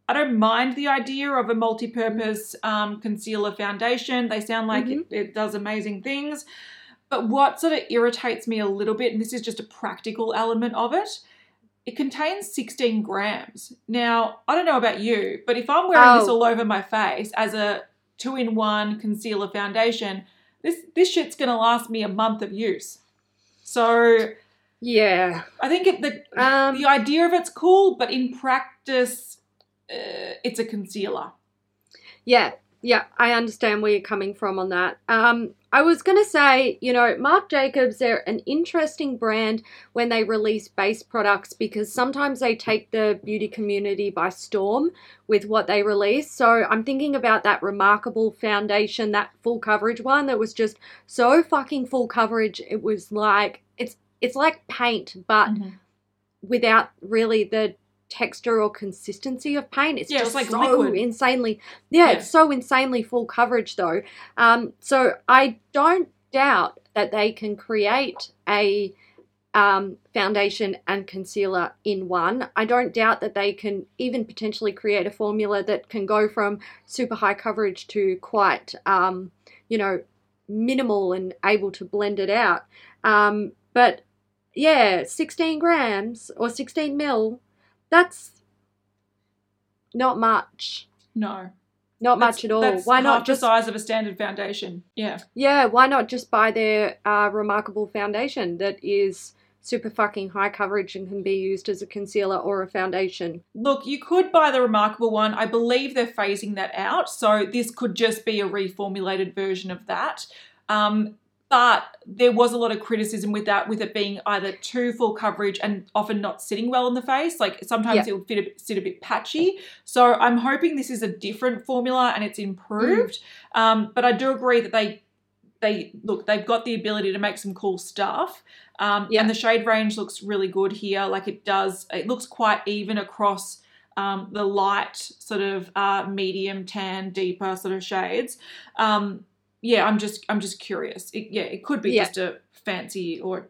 I don't mind the idea of a multi-purpose um, concealer foundation. They sound like it, it does amazing things. But what sort of irritates me a little bit, and this is just a practical element of it, it contains 16 grams. Now, I don't know about you, but if I'm wearing this Oh. all over my face as a two-in-one concealer foundation, this this shit's gonna last me a month of use. So Yeah. I think it, the Um, the idea of it's cool, but in practice, uh, it's a concealer. Yeah, yeah, I understand where you're coming from on that. Um, I was gonna say, you know, Marc Jacobs, they're an interesting brand when they release base products because sometimes they take the beauty community by storm with what they release. So I'm thinking about that remarkable foundation, that full coverage one that was just so fucking full coverage. It was like it's it's like paint, but without really the texture or consistency of paint. It's Yeah, just was like so liquid. insanely yeah, Yeah. it's so insanely full coverage though. Um, so I don't doubt that they can create a um, foundation and concealer in one. I don't doubt that they can even potentially create a formula that can go from super high coverage to quite, um, you know, minimal and able to blend it out. Um, but yeah, 16 grams or 16 mil, that's not much. No, Not That's- much at all. Why not the just size of a standard foundation? Yeah, yeah? Why not just buy their uh, remarkable foundation that is super fucking high coverage and can be used as a concealer or a foundation? look, you could buy the remarkable one. I believe they're phasing that out, so this could just be a reformulated version of that. Um, but there was a lot of criticism with that, with it being either too full coverage and often not sitting well in the face. Like sometimes Yeah. it would fit a, sit a bit patchy. So I'm hoping this is a different formula and it's improved. Um, but I do agree that they they look they've got the ability to make some cool stuff. Um, Yeah. And the shade range looks really good here. Like it does, it looks quite even across um, the light, sort of uh, medium tan, deeper sort of shades. Um, yeah, I'm just I'm just curious. It, yeah, it could be Yeah. just a fancy or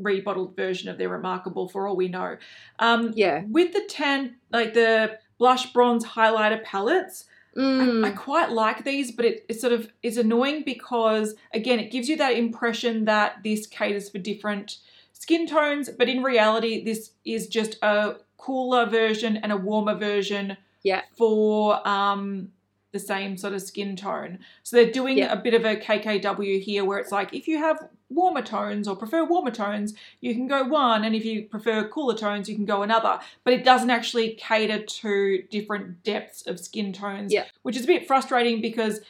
rebottled version of their remarkable for all we know. Um, Yeah. With the tan, like the blush bronze highlighter palettes, I, Mm. I quite like these, but it, it sort of is annoying because again, it gives you that impression that this caters for different skin tones, but in reality, this is just a cooler version and a warmer version Yeah. for um the same sort of skin tone. So they're doing Yeah. a bit of a KKW here where it's like if you have warmer tones or prefer warmer tones, you can go one, and if you prefer cooler tones, you can go another. But it doesn't actually cater to different depths of skin tones, Yeah. which is a bit frustrating because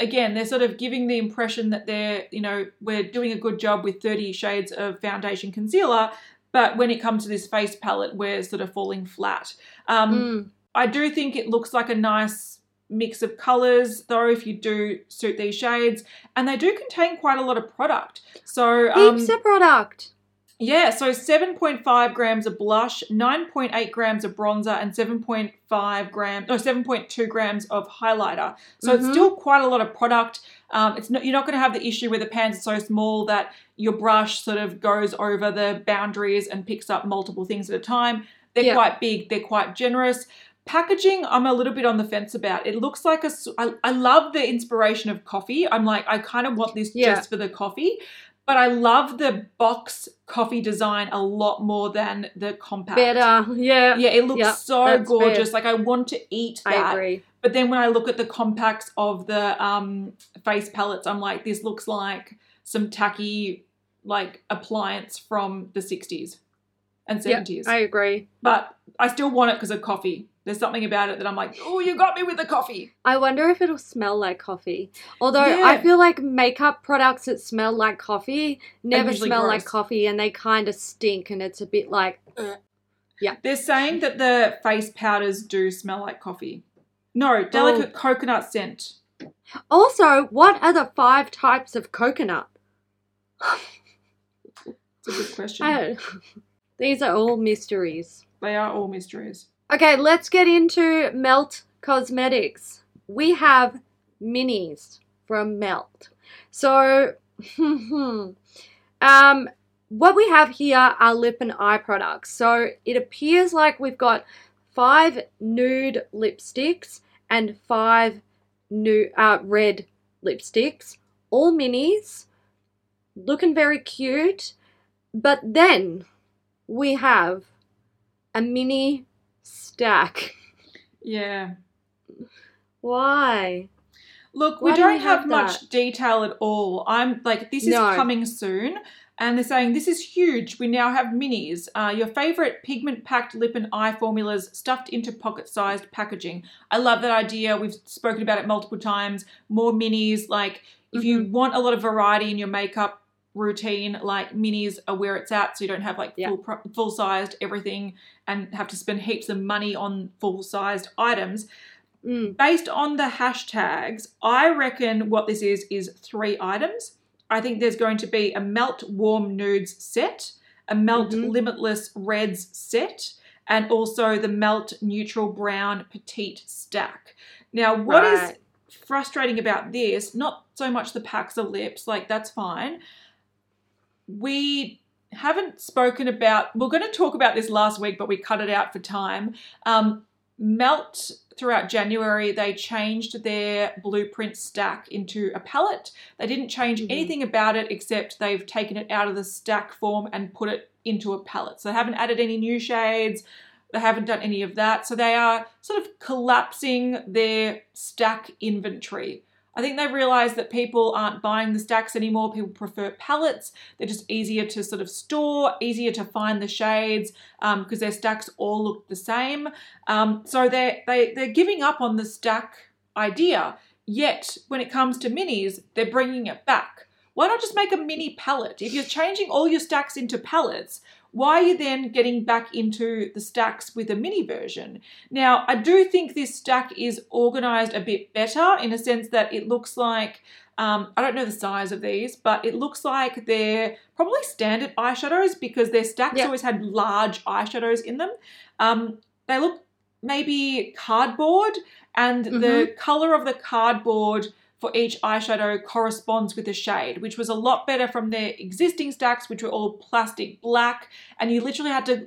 again, they're sort of giving the impression that they're, you know, we're doing a good job with 30 shades of foundation concealer, but when it comes to this face palette, we're sort of falling flat. Um, Mm. I do think it looks like a nice mix of colors, though, if you do suit these shades, and they do contain quite a lot of product. So, um, Heaps of product. yeah, so 7.5 grams of blush, 9.8 grams of bronzer, and 7.5 grams, no, 7.2 grams of highlighter. So it's Mhm. still quite a lot of product. Um, it's not, you're not going to have the issue where the pans are so small that your brush sort of goes over the boundaries and picks up multiple things at a time. They're Yeah. quite big, they're quite generous. Packaging, I'm a little bit on the fence about. It looks like a. I, I love the inspiration of coffee. I'm like, I kind of want this Yeah. just for the coffee, but I love the box coffee design a lot more than the compact. Better. Yeah. Yeah, it looks Yeah, so that's fair. gorgeous. Like I want to eat that. I agree. But then when I look at the compacts of the um, face palettes, I'm like, this looks like some tacky like appliance from the 60s and 70s. I agree. but I still want it because of coffee. There's something about it that I'm like, oh, you got me with the coffee. I wonder if it'll smell like coffee. Although Yeah. I feel like makeup products that smell like coffee never usually smell like coffee and they kind of stink and it's a bit like yeah. They're saying that the face powders do smell like coffee. No, delicate oh. coconut scent. Also, what are the five types of coconut? It's a good question. These are all mysteries. They are all mysteries. Okay, let's get into Melt Cosmetics. We have minis from Melt. So, um, what we have here are lip and eye products. So it appears like we've got five nude lipsticks and five new uh, red lipsticks, all minis, looking very cute. But then we have a mini stack. Yeah. Why? Look, Why we do don't have, have much detail at all. I'm like, this is No. coming soon. And they're saying this is huge. We now have minis. Uh, your favorite pigment packed lip and eye formulas stuffed into pocket sized packaging. I love that idea. We've spoken about it multiple times. More minis. Like, if you Mm-hmm. want a lot of variety in your makeup routine, like minis are where it's at. So you don't have like Yeah. full, pro- full sized everything and have to spend heaps of money on full sized items Mm, based on the hashtags, I reckon what this is is three items. I think there's going to be a melt warm nudes set, a melt Mhm. limitless reds set, and also the melt neutral brown petite stack. Now, what is Right. frustrating about this, not so much the packs of lips, like that's fine. We haven't spoken about, we're going to talk about this last week, but we cut it out for time. Um, Melt throughout January, they changed their blueprint stack into a palette. They didn't change Mhm. anything about it except they've taken it out of the stack form and put it into a palette. So they haven't added any new shades. They haven't done any of that. So they are sort of collapsing their stack inventory. I think they realized that people aren't buying the stacks anymore. People prefer palettes. They're just easier to sort of store, easier to find the shades because their stacks all look the same. Um, so they're, they, they're giving up on the stack idea. Yet, when it comes to minis, they're bringing it back. Why not just make a mini palette? If you're changing all your stacks into palettes, why are you then getting back into the stacks with a mini version? Now, I do think this stack is organized a bit better in a sense that it looks like, um, I don't know the size of these, but it looks like they're probably standard eyeshadows because their stacks Yeah. always had large eyeshadows in them. Um, they look maybe cardboard, and the color of the cardboard for each eyeshadow corresponds with the shade, which was a lot better from their existing stacks, which were all plastic black, and you literally had to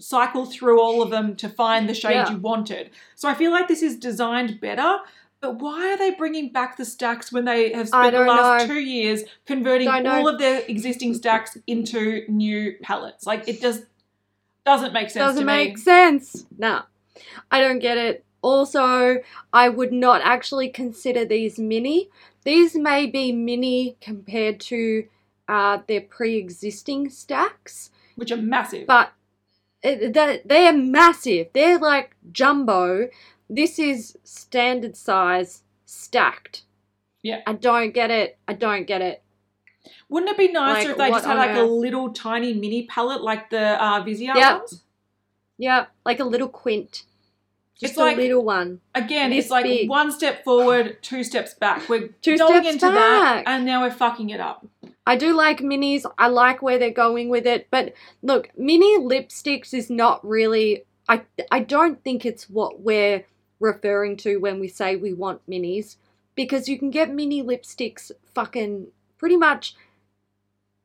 cycle through all of them to find the shade Yeah. you wanted. So I feel like this is designed better. But why are they bringing back the stacks when they have spent the last know. two years converting all of their existing stacks into new palettes? Like it just doesn't make sense Doesn't to make sense. Nah, I don't get it. Also, I would not actually consider these mini. These may be mini compared to uh, their pre-existing stacks, Which are massive. but it, they- they're massive. They're like jumbo. This is standard size stacked. Yeah. I don't get it. I don't get it. Wouldn't it be nicer Like, if they just had like a little tiny mini palette like the uh, Vizia Yep. ones? Yeah, like a little quint. Just It's a like- little one. Again, it's like big. one step forward, two steps back. We're Two going steps into that, and now we're fucking it up. I do like minis. I like where they're going with it. But look, mini lipsticks is not really. I I don't think it's what we're referring to when we say we want minis, because you can get mini lipsticks fucking pretty much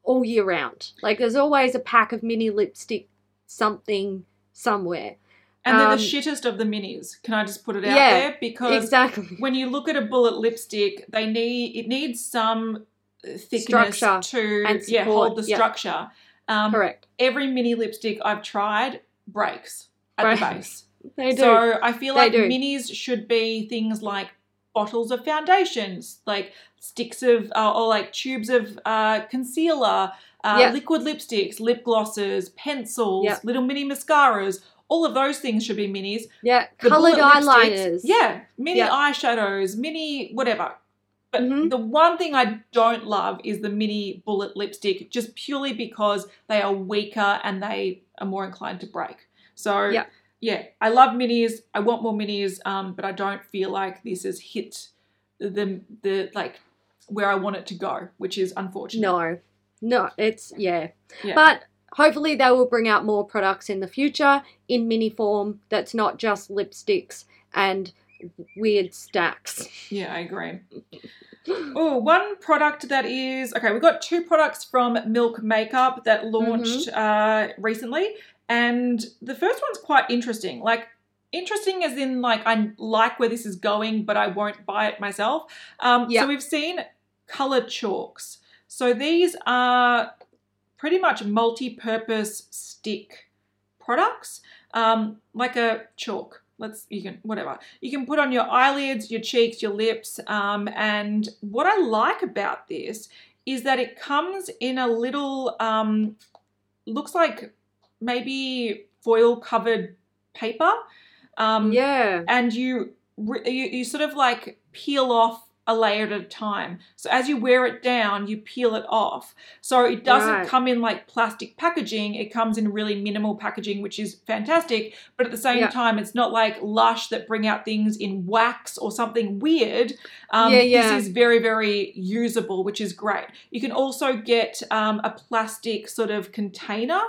all year round. Like there's always a pack of mini lipstick something somewhere. And they're Um, the shittest of the minis. Can I just put it out Yeah, there? Because Exactly. when you look at a bullet lipstick, they need it needs some thickness Structure to yeah hold the yeah. structure. Um, Correct. Every mini lipstick I've tried breaks at the base. They do. So I feel They like do. minis should be things like bottles of foundations, like sticks of, uh, or like tubes of uh, concealer, uh, Yeah. liquid lipsticks, lip glosses, pencils, Yeah. little mini mascaras. All of those things should be minis. yeah, The colored eyeliners. Yeah, mini Yeah. eyeshadows, mini whatever. But Mhm. the one thing I don't love is the mini bullet lipstick, just purely because they are weaker and they are more inclined to break. So Yeah. yeah, I love minis. I want more minis, um, but I don't feel like this has hit the the like where I want it to go, which is unfortunate. No, no, it's yeah. Yeah. But hopefully they will bring out more products in the future in mini form that's not just lipsticks and weird stacks. Yeah, I agree. Oh, one product that is okay. We've got two products from Milk Makeup that launched uh, recently, and the first one's quite interesting. Like interesting as in like I like where this is going, but I won't buy it myself. Um, Yeah. So we've seen color chalks. So these are pretty much multi-purpose stick products, um, like a chalk. Let's you can whatever you can put on your eyelids, your cheeks, your lips. Um, and what I like about this is that it comes in a little um, looks like maybe foil covered paper. Um, yeah. and you, you you sort of like peel off a layer at a time. So as you wear it down, you peel it off. So it doesn't Right. come in like plastic packaging. It comes in really minimal packaging, which is fantastic. But at the same Yeah. time, it's not like Lush that bring out things in wax or something weird. Um, Yeah, yeah. This is very very usable, which is great. You can also get um, a plastic sort of container.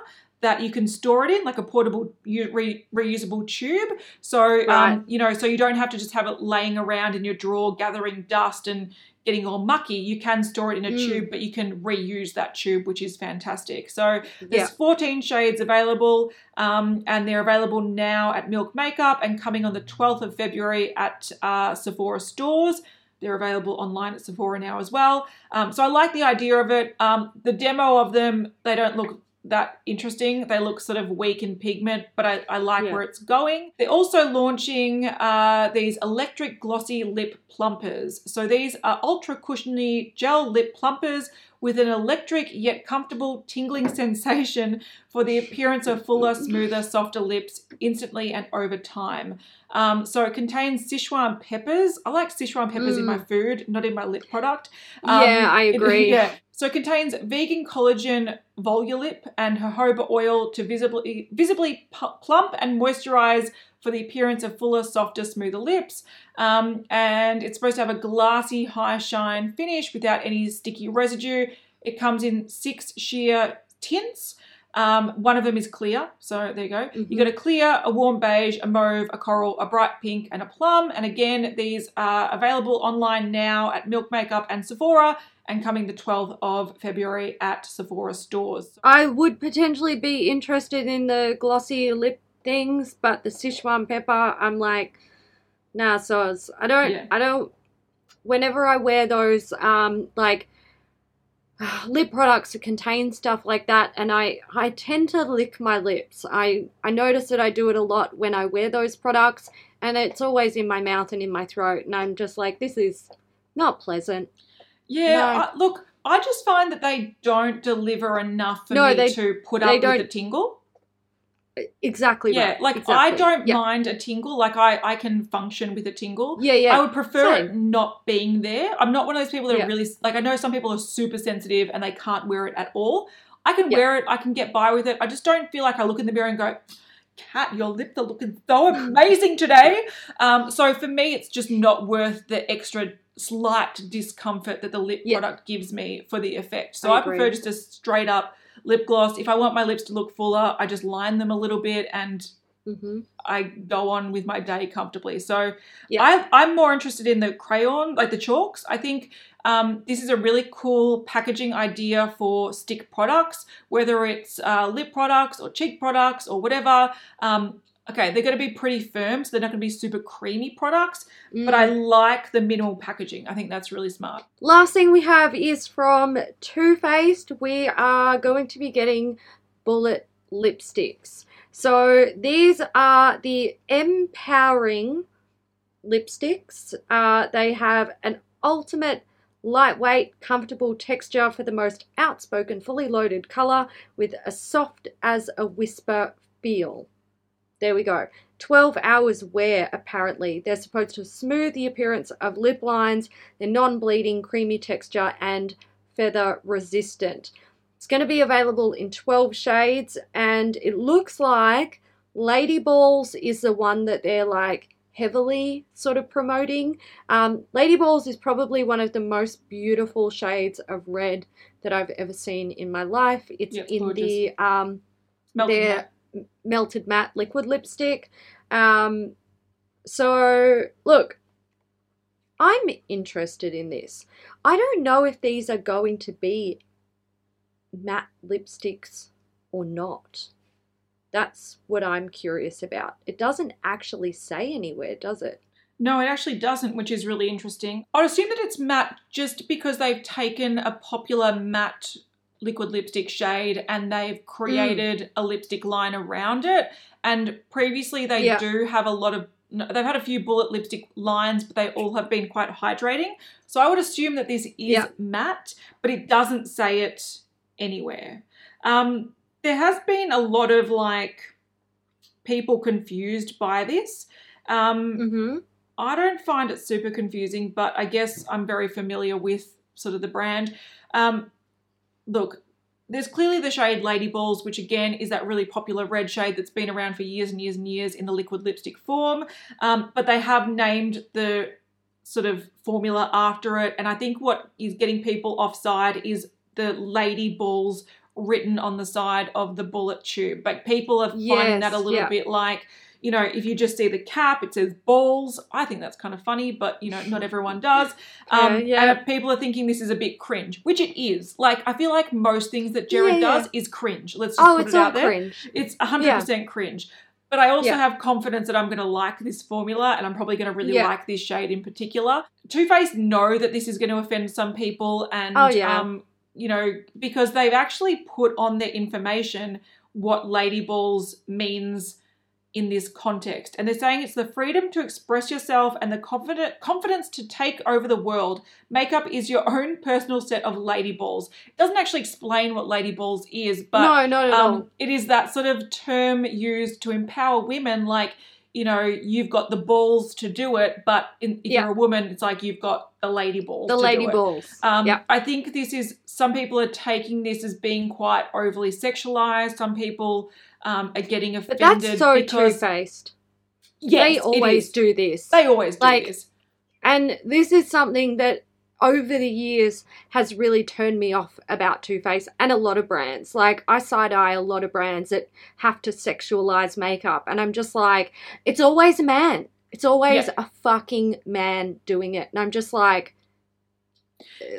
That you can store it in, like a portable re- reusable tube. So, Right. um, you know, so you don't have to just have it laying around in your drawer gathering dust and getting all mucky. You can store it in a Mm. tube, but you can reuse that tube, which is fantastic. So Yeah. there's 14 shades available, um, and they're available now at Milk Makeup and coming on the 12th of February at uh, Sephora stores. They're available online at Sephora now as well. Um, so I like the idea of it. Um, the demo of them, they don't look that interesting. They look sort of weak in pigment, but I, I like Yeah. where it's going. They're also launching uh, these electric glossy lip plumpers. So these are ultra cushiony gel lip plumpers with an electric yet comfortable tingling sensation for the appearance of fuller, smoother, softer lips instantly and over time. Um, so it contains Sichuan peppers. I like Sichuan peppers in my food, not in my lip product. Um, Yeah, I it- agree. yeah. So it contains vegan collagen Volulip and jojoba oil to visibly visibly plump and moisturize for the appearance of fuller, softer, smoother lips. Um, and it's supposed to have a glassy, high shine finish without any sticky residue. It comes in six sheer tints. Um, one of them is clear, so there you go. Mhm. You got a clear, a warm beige, a mauve, a coral, a bright pink, and a plum. And again, these are available online now at Milk Makeup and Sephora, and coming the 12th of February at Sephora stores. I would potentially be interested in the glossy lip things, but the Sichuan pepper, I'm like, nah, soz. I don't, Yeah. I don't. Whenever I wear those, um, like lip products that contain stuff like that, and I, I tend to lick my lips. I, I notice that I do it a lot when I wear those products, and it's always in my mouth and in my throat, and I'm just like, this is not pleasant. Yeah, No. I, look, I just find that they don't deliver enough for No, me they- to put up with don't- the tingle. Exactly. Yeah, right. like I don't Yeah. mind a tingle. Like I, I can function with a tingle. Yeah, yeah. I would prefer it not being there. I'm not one of those people that Yeah. are really like I know some people are super sensitive and they can't wear it at all. I can Yeah. wear it, I can get by with it. I just don't feel like I look in the mirror and go, Cat, your lips are looking so amazing today. Um, so for me, it's just not worth the extra slight discomfort that the lip Yeah. product gives me for the effect. So I I, prefer just a straight up lip gloss. If I want my lips to look fuller, I just line them a little bit and hmm I go on with my day comfortably. So Yeah. I, I'm more interested in the crayon, like the chalks. I think um, this is a really cool packaging idea for stick products, whether it's uh, lip products or cheek products or whatever. Um, okay, they're going to be pretty firm, so they're not going to be super creamy products, but I Mm. like the minimal packaging. I think that's really smart. Last thing we have is from Too Faced. We are going to be getting bullet lipsticks. So these are the empowering lipsticks. Uh, they have an ultimate lightweight, comfortable texture for the most outspoken, fully loaded color with a soft as a whisper feel. There we go. 12 hours wear, apparently. They're supposed to smooth the appearance of lip lines, they're non bleeding, creamy texture, and feather resistant. It's going to be available in 12 shades, and it looks like Lady Balls is the one that they're like heavily sort of promoting. Um, Lady Balls is probably one of the most beautiful shades of red that I've ever seen in my life. It's Yeah, in the um, They're- matte. Melted matte liquid lipstick. Um, so look, I'm interested in this. I don't know if these are going to be matte lipsticks or not. That's what I'm curious about. It doesn't actually say anywhere, does it? No, it actually doesn't, which is really interesting. I'd assume that it's matte just because they've taken a popular matte liquid lipstick shade and they've created a lipstick line around it. And previously, they Yeah. do have a lot of. They've had a few bullet lipstick lines, but they all have been quite hydrating. So I would assume that this is Yeah. matte, but it doesn't say it anywhere. Um, there has been a lot of like people confused by this. Um, Mm-hmm. I don't find it super confusing, but I guess I'm very familiar with sort of the brand. Um, look, there's clearly the shade Lady Balls, which again is that really popular red shade that's been around for years and years and years in the liquid lipstick form. Um, but they have named the sort of formula after it, and I think what is getting people offside is the Lady Balls written on the side of the bullet tube. But people are finding Yes, that a little yeah. bit like you know, if you just see the cap, it says balls. I think that's kind of funny, but you know, not everyone does. Um, Yeah, yeah. And people are thinking this is a bit cringe, which it is. Like, I feel like most things that Jerrod Yeah, does is cringe. Let's just Oh, put it's it out there. cringe. It's 100% cringe. But I also have confidence that I'm going to like this formula and I'm probably going to really like this shade in particular. Too Faced know that this is going to offend some people and, Oh, yeah. um, you know, because they've actually put on their information what Lady Balls means in this context. And they're saying it's the freedom to express yourself and the confident confidence to take over the world. Makeup is your own personal set of lady balls. It doesn't actually explain what lady balls is, but no, not at all. um, it is that sort of term used to empower women like you know, you've got the balls to do it, but in, if Yeah. you're a woman, it's like you've got the lady balls. The to lady do it. balls. Um, yeah. I think this is some people are taking this as being quite overly sexualized. Some people um, are getting offended. But that's so two faced. yes, they always do this. They always do Like, this. And this is something that over the years has really turned me off about Too Faced and a lot of brands. Like I side eye a lot of brands that have to sexualize makeup, and I'm just like, it's always a man. It's always Yeah. a fucking man doing it, and I'm just like,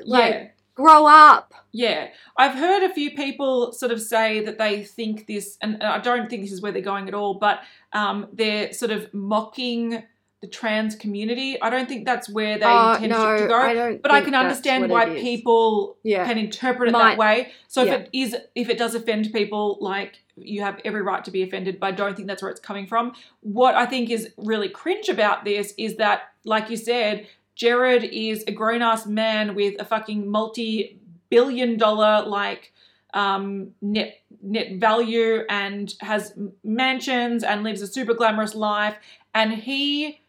like yeah. Grow up. Yeah, I've heard a few people sort of say that they think this, and I don't think this is where they're going at all, but um, they're sort of mocking the trans community. I don't think that's where they Oh, intend no, to go. I but I can understand why people Yeah. can interpret it Might- that way. So if it is, if it does offend people, like you have every right to be offended. But I don't think that's where it's coming from. What I think is really cringe about this is that, like you said, Jerrod is a grown ass man with a fucking multi billion dollar like um, net net value and has mansions and lives a super glamorous life. And he,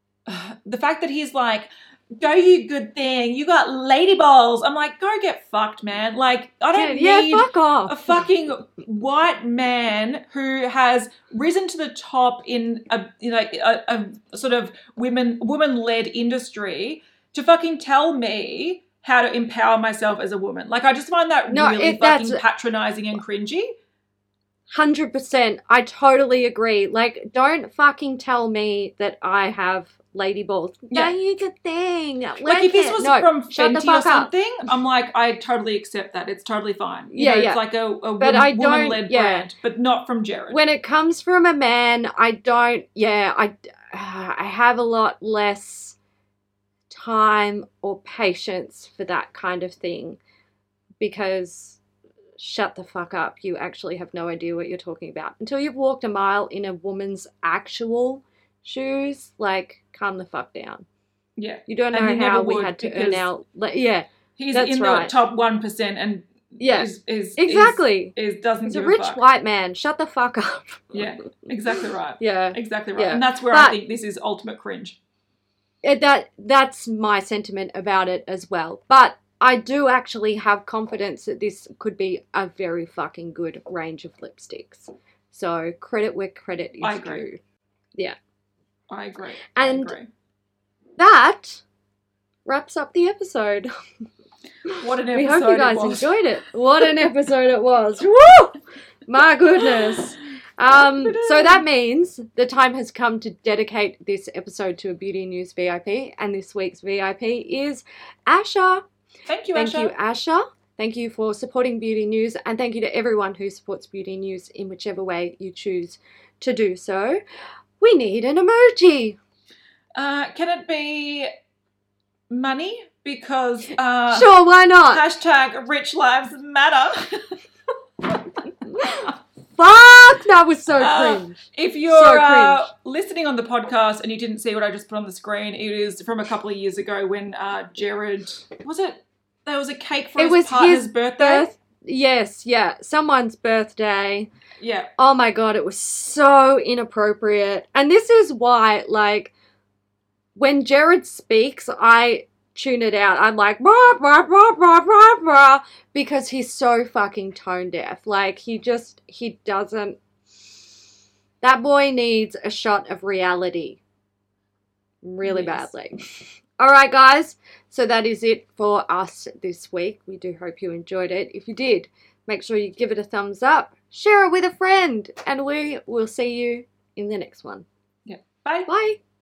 the fact that he's like, go you good thing, you got lady balls. I'm like, go get fucked, man. Like, I don't yeah, need yeah, fuck off. a fucking white man who has risen to the top in a you know a, a sort of women woman led industry to fucking tell me how to empower myself as a woman. Like I just find that No, really fucking patronizing and cringy. Hundred percent. I totally agree. Like, don't fucking tell me that I have lady balls. Yeah. You good thing. Like if this was no, from Fenty or fuck up. something, I'm like, I totally accept that. It's totally fine. You Yeah, know, yeah. It's like a, a But woman, don't- led yeah. brand, but not from Jerrod. When it comes from a man, I don't. Yeah, I. I have a lot less time or patience for that kind of thing, because shut the fuck up. You actually have no idea what you're talking about until you've walked a mile in a woman's actual shoes. Like, calm the fuck down. yeah. You don't know how we had to earn our. Like, yeah, He's in right. the top one percent and yeah, is, is exactly. is, is doesn't He's a rich fuck. white man. Shut the fuck up. Yeah, exactly right. Yeah. Exactly right. Yeah. And that's where I think this is ultimate cringe. It- that that's my sentiment about it as well. But I do actually have confidence that this could be a very fucking good range of lipsticks. So credit where credit is I agree. I agree. And- I agree. That wraps up the episode. What an episode! we hope you guys it was. enjoyed it. What an episode it was. Woo! My goodness. Um, so that means the time has come to dedicate this episode to a Beauty News VIP, and this week's VIP is Asha. Thank you, Asha. Thank Asha. you, Asha. Thank you for supporting Beauty News, and thank you to everyone who supports Beauty News in whichever way you choose to do so. We need an emoji. Uh, can it be money? Because uh, sure, why not? hashtag rich lives matter. Fuck, that was so Uh, cringe. If you're uh, cringe. listening on the podcast and you didn't see what I just put on the screen, it is from a couple of years ago when uh, Jerrod was it. There was a cake for It his was partner's his birthday. Birth, yes, yeah, someone's birthday. Yeah, Oh my god, it was so inappropriate. And this is why, like, when Jerrod speaks, I tune it out. I'm like, rah, rah, rah, rah, rah, rah, because he's so fucking tone deaf. Like, he just, he doesn't. That boy needs a shot of reality. Really Yes. badly. All right, guys. So that is it for us this week. We do hope you enjoyed it. If you did, make sure you give it a thumbs up, share it with a friend, and we will see you in the next one. Yeah. bye. Bye.